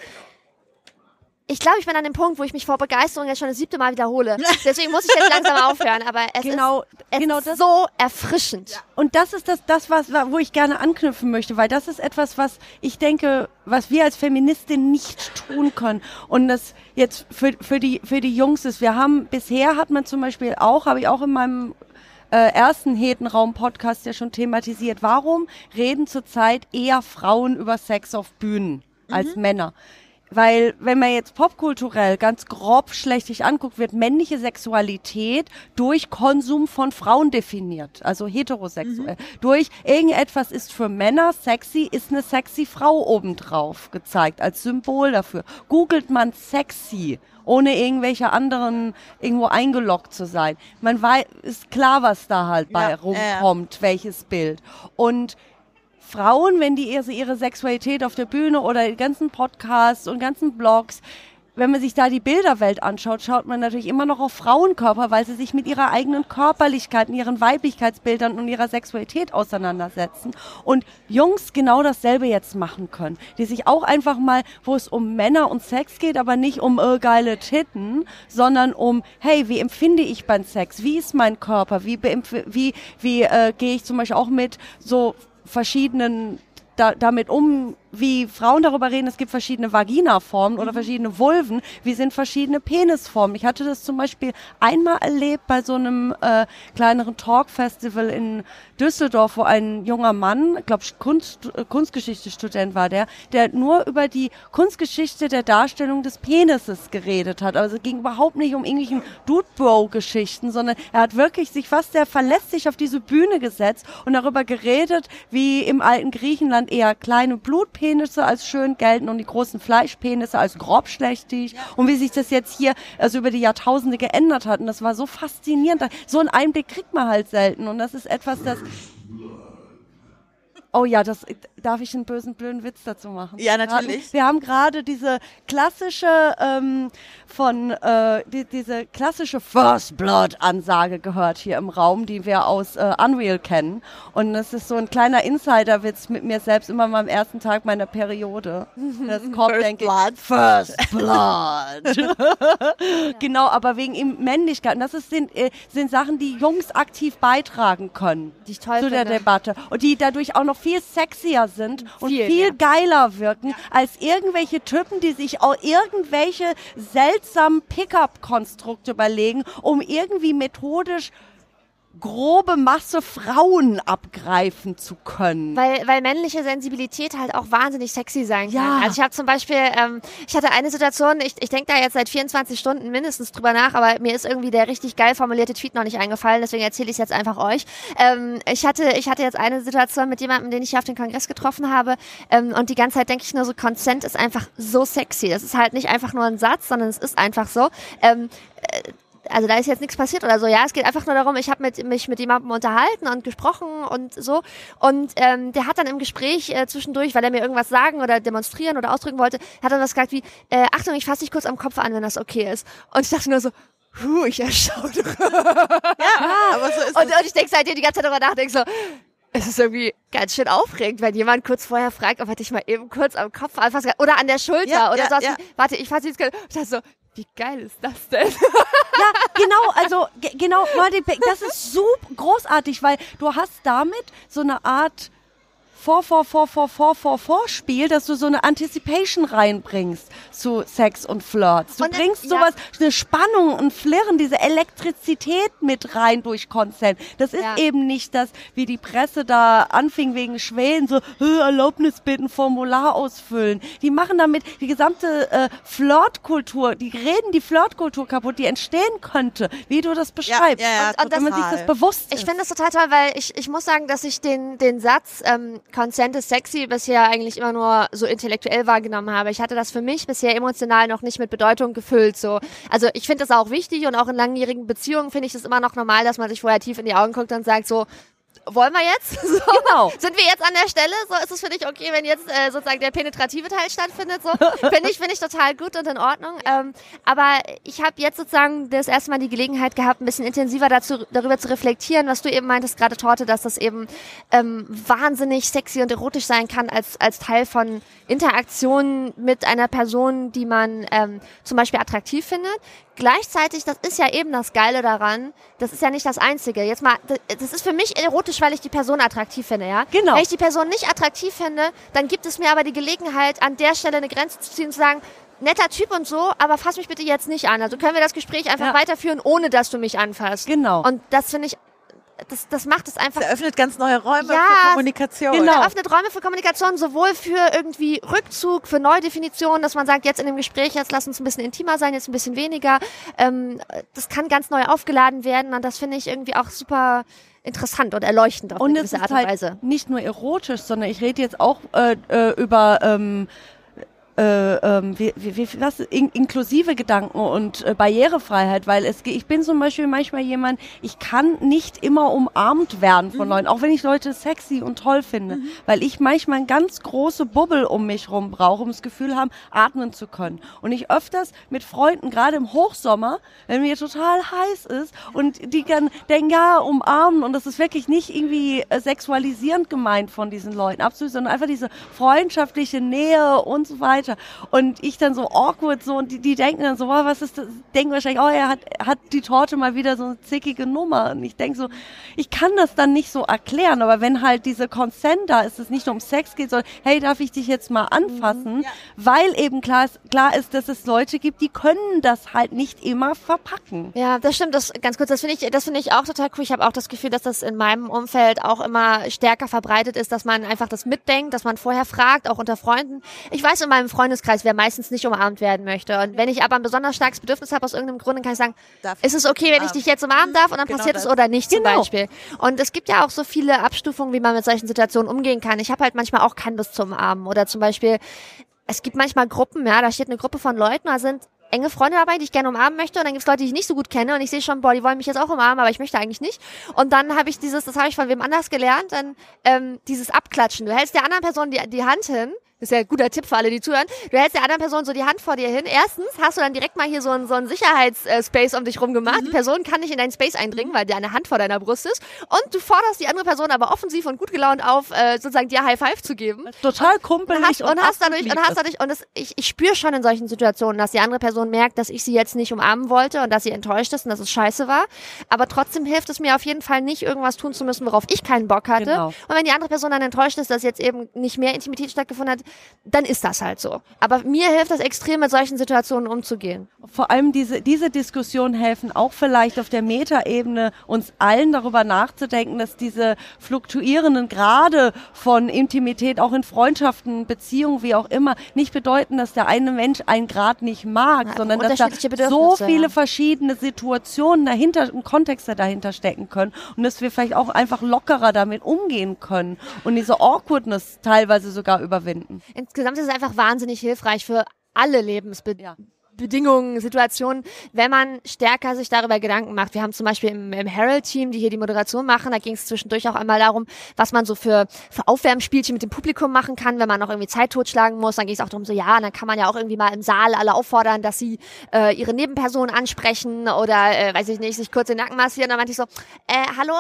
ich glaube, ich bin an dem Punkt, wo ich mich vor Begeisterung jetzt schon das siebte Mal wiederhole. Deswegen muss ich jetzt langsam aufhören. Aber es Genau, ist, es genau ist so erfrischend. Und das ist das, das was, wo ich gerne anknüpfen möchte, weil das ist etwas, was ich denke, was wir als Feministin nicht tun können. Und das jetzt für, für die, für die Jungs ist. Wir haben, bisher hat man zum Beispiel auch, habe ich auch in meinem äh, ersten Hetenraum-Podcast ja schon thematisiert, warum reden zurzeit eher Frauen über Sex auf Bühnen als Männer? Weil, wenn man jetzt popkulturell ganz grob schlechtig anguckt, wird männliche Sexualität durch Konsum von Frauen definiert, also heterosexuell. Durch irgendetwas ist für Männer sexy, ist eine sexy Frau obendrauf gezeigt, als Symbol dafür. Googelt man sexy, ohne irgendwelche anderen irgendwo eingeloggt zu sein. Man weiß, ist klar, was da halt bei Ja, rumkommt, welches Bild. Und Frauen, wenn die ihre, ihre Sexualität auf der Bühne oder die ganzen Podcasts und ganzen Blogs, wenn man sich da die Bilderwelt anschaut, schaut man natürlich immer noch auf Frauenkörper, weil sie sich mit ihrer eigenen Körperlichkeit, ihren Weiblichkeitsbildern und ihrer Sexualität auseinandersetzen. Und Jungs genau dasselbe jetzt machen können. Die sich auch einfach mal, wo es um Männer und Sex geht, aber nicht um äh, geile Titten, sondern um, hey, wie empfinde ich beim Sex? Wie ist mein Körper? Wie, wie, wie äh, gehe ich zum Beispiel auch mit so verschiedenen da, damit um, wie Frauen darüber reden, es gibt verschiedene Vaginaformen oder verschiedene Vulven, wie sind verschiedene Penisformen. Ich hatte das zum Beispiel einmal erlebt bei so einem äh, kleineren Talk-Festival in Düsseldorf, wo ein junger Mann, glaube ich, Kunst, äh, Kunstgeschichte-Student war der, der nur über die Kunstgeschichte der Darstellung des Penises geredet hat. Also es ging überhaupt nicht um irgendwelchen Dude-Bro-Geschichten, sondern er hat wirklich sich fast sehr verlässlich auf diese Bühne gesetzt und darüber geredet, wie im alten Griechenland eher kleine Blutpenisse als schön gelten und die großen Fleischpenisse als grobschlächtig und wie sich das jetzt hier also über die Jahrtausende geändert hat. Und das war so faszinierend. So einen Einblick kriegt man halt selten und das ist etwas, das Oh ja, das darf ich einen bösen, blöden Witz dazu machen. Ja, natürlich. Wir haben gerade diese klassische ähm, von äh, die, diese klassische First Blood Ansage gehört hier im Raum, die wir aus äh, Unreal kennen. Und das ist so ein kleiner Insiderwitz mit mir selbst immer mal am ersten Tag meiner Periode. Das kommt, First denke ich. Blood. First Blood. genau, aber wegen ihm Männlichkeit. Und das ist, sind, äh, sind Sachen, die Jungs aktiv beitragen können Die ich toll zu der finde. Debatte. Und die dadurch auch noch viel sexier sind und Viel, viel geiler wirken als irgendwelche Typen, die sich auch irgendwelche seltsamen Pickup-Konstrukte überlegen, um irgendwie methodisch grobe Masse Frauen abgreifen zu können. Weil, weil männliche Sensibilität halt auch wahnsinnig sexy sein kann. Ja. Also ich habe zum Beispiel, ähm, ich hatte eine Situation, ich, ich denke da jetzt seit 24 Stunden mindestens drüber nach, aber mir ist irgendwie der richtig geil formulierte Tweet noch nicht eingefallen, deswegen erzähle ich es jetzt einfach euch. Ähm, ich, hatte, ich hatte jetzt eine Situation mit jemandem, den ich hier auf den Kongress getroffen habe ähm, und die ganze Zeit denke ich nur so, Consent ist einfach so sexy. Das ist halt nicht einfach nur ein Satz, sondern es ist einfach so. Ähm, also da ist jetzt nichts passiert oder so. Ja, es geht einfach nur darum, ich habe mit, mich mit jemandem unterhalten und gesprochen und so. Und ähm, der hat dann im Gespräch äh, zwischendurch, weil er mir irgendwas sagen oder demonstrieren oder ausdrücken wollte, hat dann was gesagt wie, äh, Achtung, ich fasse dich kurz am Kopf an, wenn das okay ist. Und ich dachte nur so, Puh, ich erschaudere. Aber so ist Und, es. und ich denke seitdem die ganze Zeit darüber nach, denk so, es ist irgendwie ganz schön aufregend, wenn jemand kurz vorher fragt, ob er dich mal eben kurz am Kopf anfasst oder an der Schulter Ja, oder ja, sowas. ja. Warte, ich fasse dich jetzt kurz. Und ich dachte so, wie geil ist das denn? Ja, genau, also ge genau, Leute, das ist super großartig, weil du hast damit so eine Art vor, vor, vor, vor, vor, vor, Vorspiel, dass du so eine Anticipation reinbringst zu Sex und Flirts. Du Und, bringst ja. sowas, eine Spannung, ein Flirren, diese Elektrizität mit rein durch Consent. Das ist Ja. eben nicht das, wie die Presse da anfing wegen Schwelen, so "Hö, Erlaubnis bitten, Formular ausfüllen. Die machen damit die gesamte äh, Flirtkultur, die reden die Flirtkultur kaputt, die entstehen könnte, wie du das beschreibst. ja, ja, Und- und das- wenn man sich das bewusst Ich ist. finde das total toll, weil ich, ich muss sagen, dass ich den, den Satz ähm, Consent ist sexy bisher eigentlich immer nur so intellektuell wahrgenommen habe. Ich hatte das für mich bisher emotional noch nicht mit Bedeutung gefüllt. So. Also ich finde das auch wichtig und auch in langjährigen Beziehungen finde ich das immer noch normal, dass man sich vorher tief in die Augen guckt und sagt so, wollen wir jetzt? So, Genau. Sind wir jetzt an der Stelle? So ist es für dich okay, wenn jetzt äh, sozusagen der penetrative Teil stattfindet? So finde ich finde ich total gut und in Ordnung. Ähm, aber ich habe jetzt sozusagen das erste Mal die Gelegenheit gehabt, ein bisschen intensiver dazu darüber zu reflektieren, was du eben meintest gerade Torte, dass das eben ähm, wahnsinnig sexy und erotisch sein kann als als Teil von Interaktionen mit einer Person, die man ähm, zum Beispiel attraktiv findet. Gleichzeitig, das ist ja eben das Geile daran, das ist ja nicht das Einzige. Jetzt mal, das- ist für mich erotisch, weil ich die Person attraktiv finde, ja? Genau. Wenn ich die Person nicht attraktiv finde, dann gibt es mir aber die Gelegenheit, an der Stelle eine Grenze zu ziehen und zu sagen, netter Typ und so, aber fass mich bitte jetzt nicht an. Also können wir das Gespräch einfach Ja. weiterführen, ohne dass du mich anfasst. Genau. Und das finde ich, das, das macht es einfach Es eröffnet ganz neue Räume Ja, für Kommunikation. genau. öffnet Räume für Kommunikation, sowohl für irgendwie Rückzug, für Neudefinitionen, dass man sagt, jetzt in dem Gespräch, jetzt lass uns ein bisschen intimer sein, jetzt ein bisschen weniger. Ähm, das kann ganz neu aufgeladen werden und das finde ich irgendwie auch super interessant und erleuchtend auf Und eine es gewisse Art und halt Weise. nicht nur erotisch, sondern ich rede jetzt auch äh, äh, über ähm, äh, ähm, wie, wie, was, in, inklusive Gedanken und äh, Barrierefreiheit, weil es, ich bin zum Beispiel manchmal jemand, ich kann nicht immer umarmt werden von Leuten, auch wenn ich Leute sexy und toll finde, weil ich manchmal eine ganz große Bubbel um mich rum brauche, um das Gefühl haben, atmen zu können. Und ich öfters mit Freunden, gerade im Hochsommer, wenn mir total heiß ist und die dann denken, ja, umarmen und das ist wirklich nicht irgendwie äh, sexualisierend gemeint von diesen Leuten, absolut, sondern einfach diese freundschaftliche Nähe und so weiter. Weiter. Und ich dann so awkward so und die, die denken dann so, oh, was ist das? Denken wahrscheinlich, oh, er hat, hat die Torte mal wieder so eine zickige Nummer. Und ich denke so, ich kann das dann nicht so erklären, aber wenn halt diese Consent da ist, es nicht nur um Sex geht, sondern hey, darf ich dich jetzt mal anfassen? Weil eben klar ist, klar ist, dass es Leute gibt, die können das halt nicht immer verpacken. Ja, das stimmt. Das ganz kurz. Das finde ich, das finde ich auch total cool. Ich habe auch das Gefühl, dass das in meinem Umfeld auch immer stärker verbreitet ist, dass man einfach das mitdenkt, dass man vorher fragt, auch unter Freunden. Ich weiß in meinem Freundeskreis, wer meistens nicht umarmt werden möchte. Und wenn ich aber ein besonders starkes Bedürfnis habe aus irgendeinem Grund, dann kann ich sagen, Darf ist es okay, wenn ich dich jetzt umarmen darf? Und dann Genau passiert es oder nicht zum Genau. Beispiel. Und es gibt ja auch so viele Abstufungen, wie man mit solchen Situationen umgehen kann. Ich habe halt manchmal auch keine Lust zu umarmen. Oder zum Beispiel, es gibt manchmal Gruppen, ja, da steht eine Gruppe von Leuten, da sind enge Freunde dabei, die ich gerne umarmen möchte und dann gibt es Leute, die ich nicht so gut kenne und ich sehe schon, boah, die wollen mich jetzt auch umarmen, aber ich möchte eigentlich nicht. Und dann habe ich dieses, das habe ich von wem anders gelernt, dann ähm, dieses Abklatschen. Du hältst der anderen Person die, die Hand hin, ist ja ein guter Tipp für alle, die zuhören. Du hältst der anderen Person so die Hand vor dir hin. Erstens hast du dann direkt mal hier so einen, so einen Sicherheitsspace um dich rum gemacht. Die Person kann nicht in deinen Space eindringen, weil deine Hand vor deiner Brust ist. Und du forderst die andere Person aber offensiv und gut gelaunt auf, äh, sozusagen dir High Five zu geben Total und kumpelig hast, und hast dadurch und hast dadurch und das, ich, ich spüre schon in solchen Situationen, dass die andere Person merkt, dass ich sie jetzt nicht umarmen wollte und dass sie enttäuscht ist und dass es scheiße war. Aber trotzdem hilft es mir auf jeden Fall nicht, irgendwas tun zu müssen, worauf ich keinen Bock hatte. Genau. Und wenn die andere Person dann enttäuscht ist, dass jetzt eben nicht mehr Intimität stattgefunden hat, dann ist das halt so. Aber mir hilft das extrem, mit solchen Situationen umzugehen. vor allem diese, diese Diskussionen helfen auch vielleicht auf der Metaebene uns allen darüber nachzudenken, dass diese fluktuierenden Grade von Intimität auch in Freundschaften, Beziehungen, wie auch immer, nicht bedeuten, dass der eine Mensch einen Grad nicht mag, Ja, sondern dass da so viele ja. verschiedene Situationen dahinter und Kontexte dahinter stecken können und dass wir vielleicht auch einfach lockerer damit umgehen können und diese Awkwardness teilweise sogar überwinden. Insgesamt ist es einfach wahnsinnig hilfreich für alle Lebensbedingungen. Bedingungen, Situationen, wenn man stärker sich darüber Gedanken macht. Wir haben zum Beispiel im, im Herald-Team, die hier die Moderation machen, da ging es zwischendurch auch einmal darum, was man so für, für Aufwärmspielchen mit dem Publikum machen kann, wenn man noch irgendwie Zeit totschlagen muss. Dann ging es auch darum, so ja, dann kann man ja auch irgendwie mal im Saal alle auffordern, dass sie äh, ihre Nebenpersonen ansprechen oder, äh, weiß ich nicht, sich kurz den Nacken massieren. Dann meinte ich so, äh, hallo,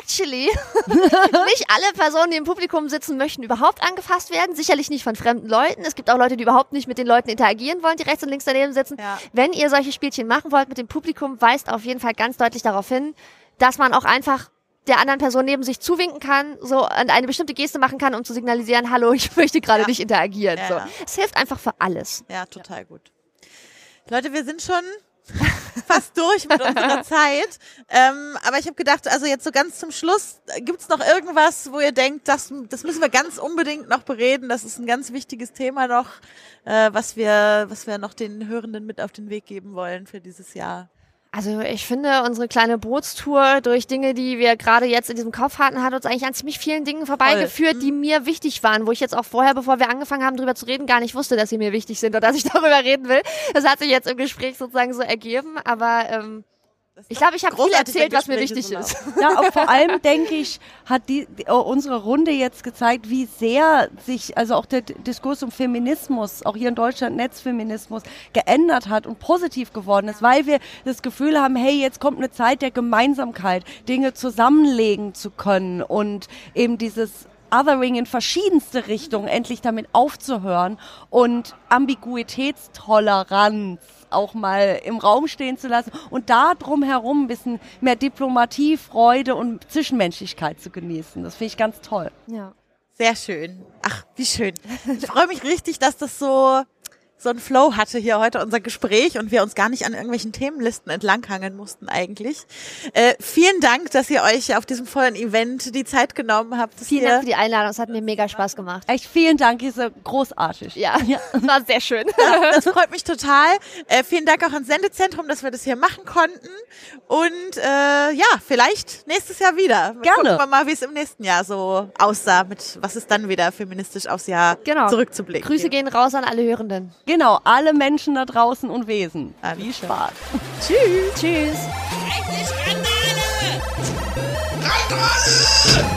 actually, nicht alle Personen, die im Publikum sitzen, möchten überhaupt angefasst werden. Sicherlich nicht von fremden Leuten. Es gibt auch Leute, die überhaupt nicht mit den Leuten interagieren wollen, die rechts und links daneben sitzen. Ja. Wenn ihr solche Spielchen machen wollt mit dem Publikum, weist auf jeden Fall ganz deutlich darauf hin, dass man auch einfach der anderen Person neben sich zuwinken kann, so und eine bestimmte Geste machen kann, um zu signalisieren, hallo, ich möchte gerade Ja. nicht interagieren. Ja, so. Es hilft einfach für alles. Ja, total gut. Leute, wir sind schon fast durch mit unserer Zeit. Ähm, aber ich habe gedacht, also jetzt so ganz zum Schluss, gibt's noch irgendwas, wo ihr denkt, das, das müssen wir ganz unbedingt noch bereden. Das ist ein ganz wichtiges Thema noch, äh, was wir, was wir noch den Hörenden mit auf den Weg geben wollen für dieses Jahr. Also ich finde, unsere kleine Bootstour durch Dinge, die wir gerade jetzt in diesem Kopf hatten, hat uns eigentlich an ziemlich vielen Dingen vorbeigeführt, die mir wichtig waren, wo ich jetzt auch vorher, bevor wir angefangen haben, drüber zu reden, gar nicht wusste, dass sie mir wichtig sind oder dass ich darüber reden will. Das hat sich jetzt im Gespräch sozusagen so ergeben, aber ähm, ich glaube, ich habe viel erzählt, was mir wichtig ist. Ja, auch vor allem denke ich, hat die, die, oh, unsere Runde jetzt gezeigt, wie sehr sich, also auch der D- Diskurs um Feminismus, auch hier in Deutschland Netzfeminismus, geändert hat und positiv geworden ist, weil wir das Gefühl haben, hey, jetzt kommt eine Zeit der Gemeinsamkeit, Dinge zusammenlegen zu können und eben dieses Othering in verschiedenste Richtungen endlich damit aufzuhören und Ambiguitätstoleranz auch mal im Raum stehen zu lassen und da drumherum ein bisschen mehr Diplomatie, Freude und Zwischenmenschlichkeit zu genießen. Das finde ich ganz toll. Ja. Sehr schön. Ach, wie schön. Ich freue mich richtig, dass das so so ein Flow hatte hier heute unser Gespräch und wir uns gar nicht an irgendwelchen Themenlisten entlanghangeln mussten eigentlich. Äh, vielen Dank, dass ihr euch auf diesem vollen Event die Zeit genommen habt. Vielen Dank für die Einladung, es hat mir mega Spaß gemacht. Echt vielen Dank, ihr seid großartig. Ja, war sehr schön. Das freut mich total. Äh, vielen Dank auch ans Sendezentrum, dass wir das hier machen konnten. Und äh, ja, vielleicht nächstes Jahr wieder. Gerne. Gucken wir mal, wie es im nächsten Jahr so aussah, mit was es dann wieder feministisch aufs Jahr Genau. zurückzublicken. Grüße gehen raus an alle Hörenden. Genau, alle Menschen da draußen und Wesen. Alles Viel. Spaß. Tschüss. Tschüss. Rechte Skandale! Randale!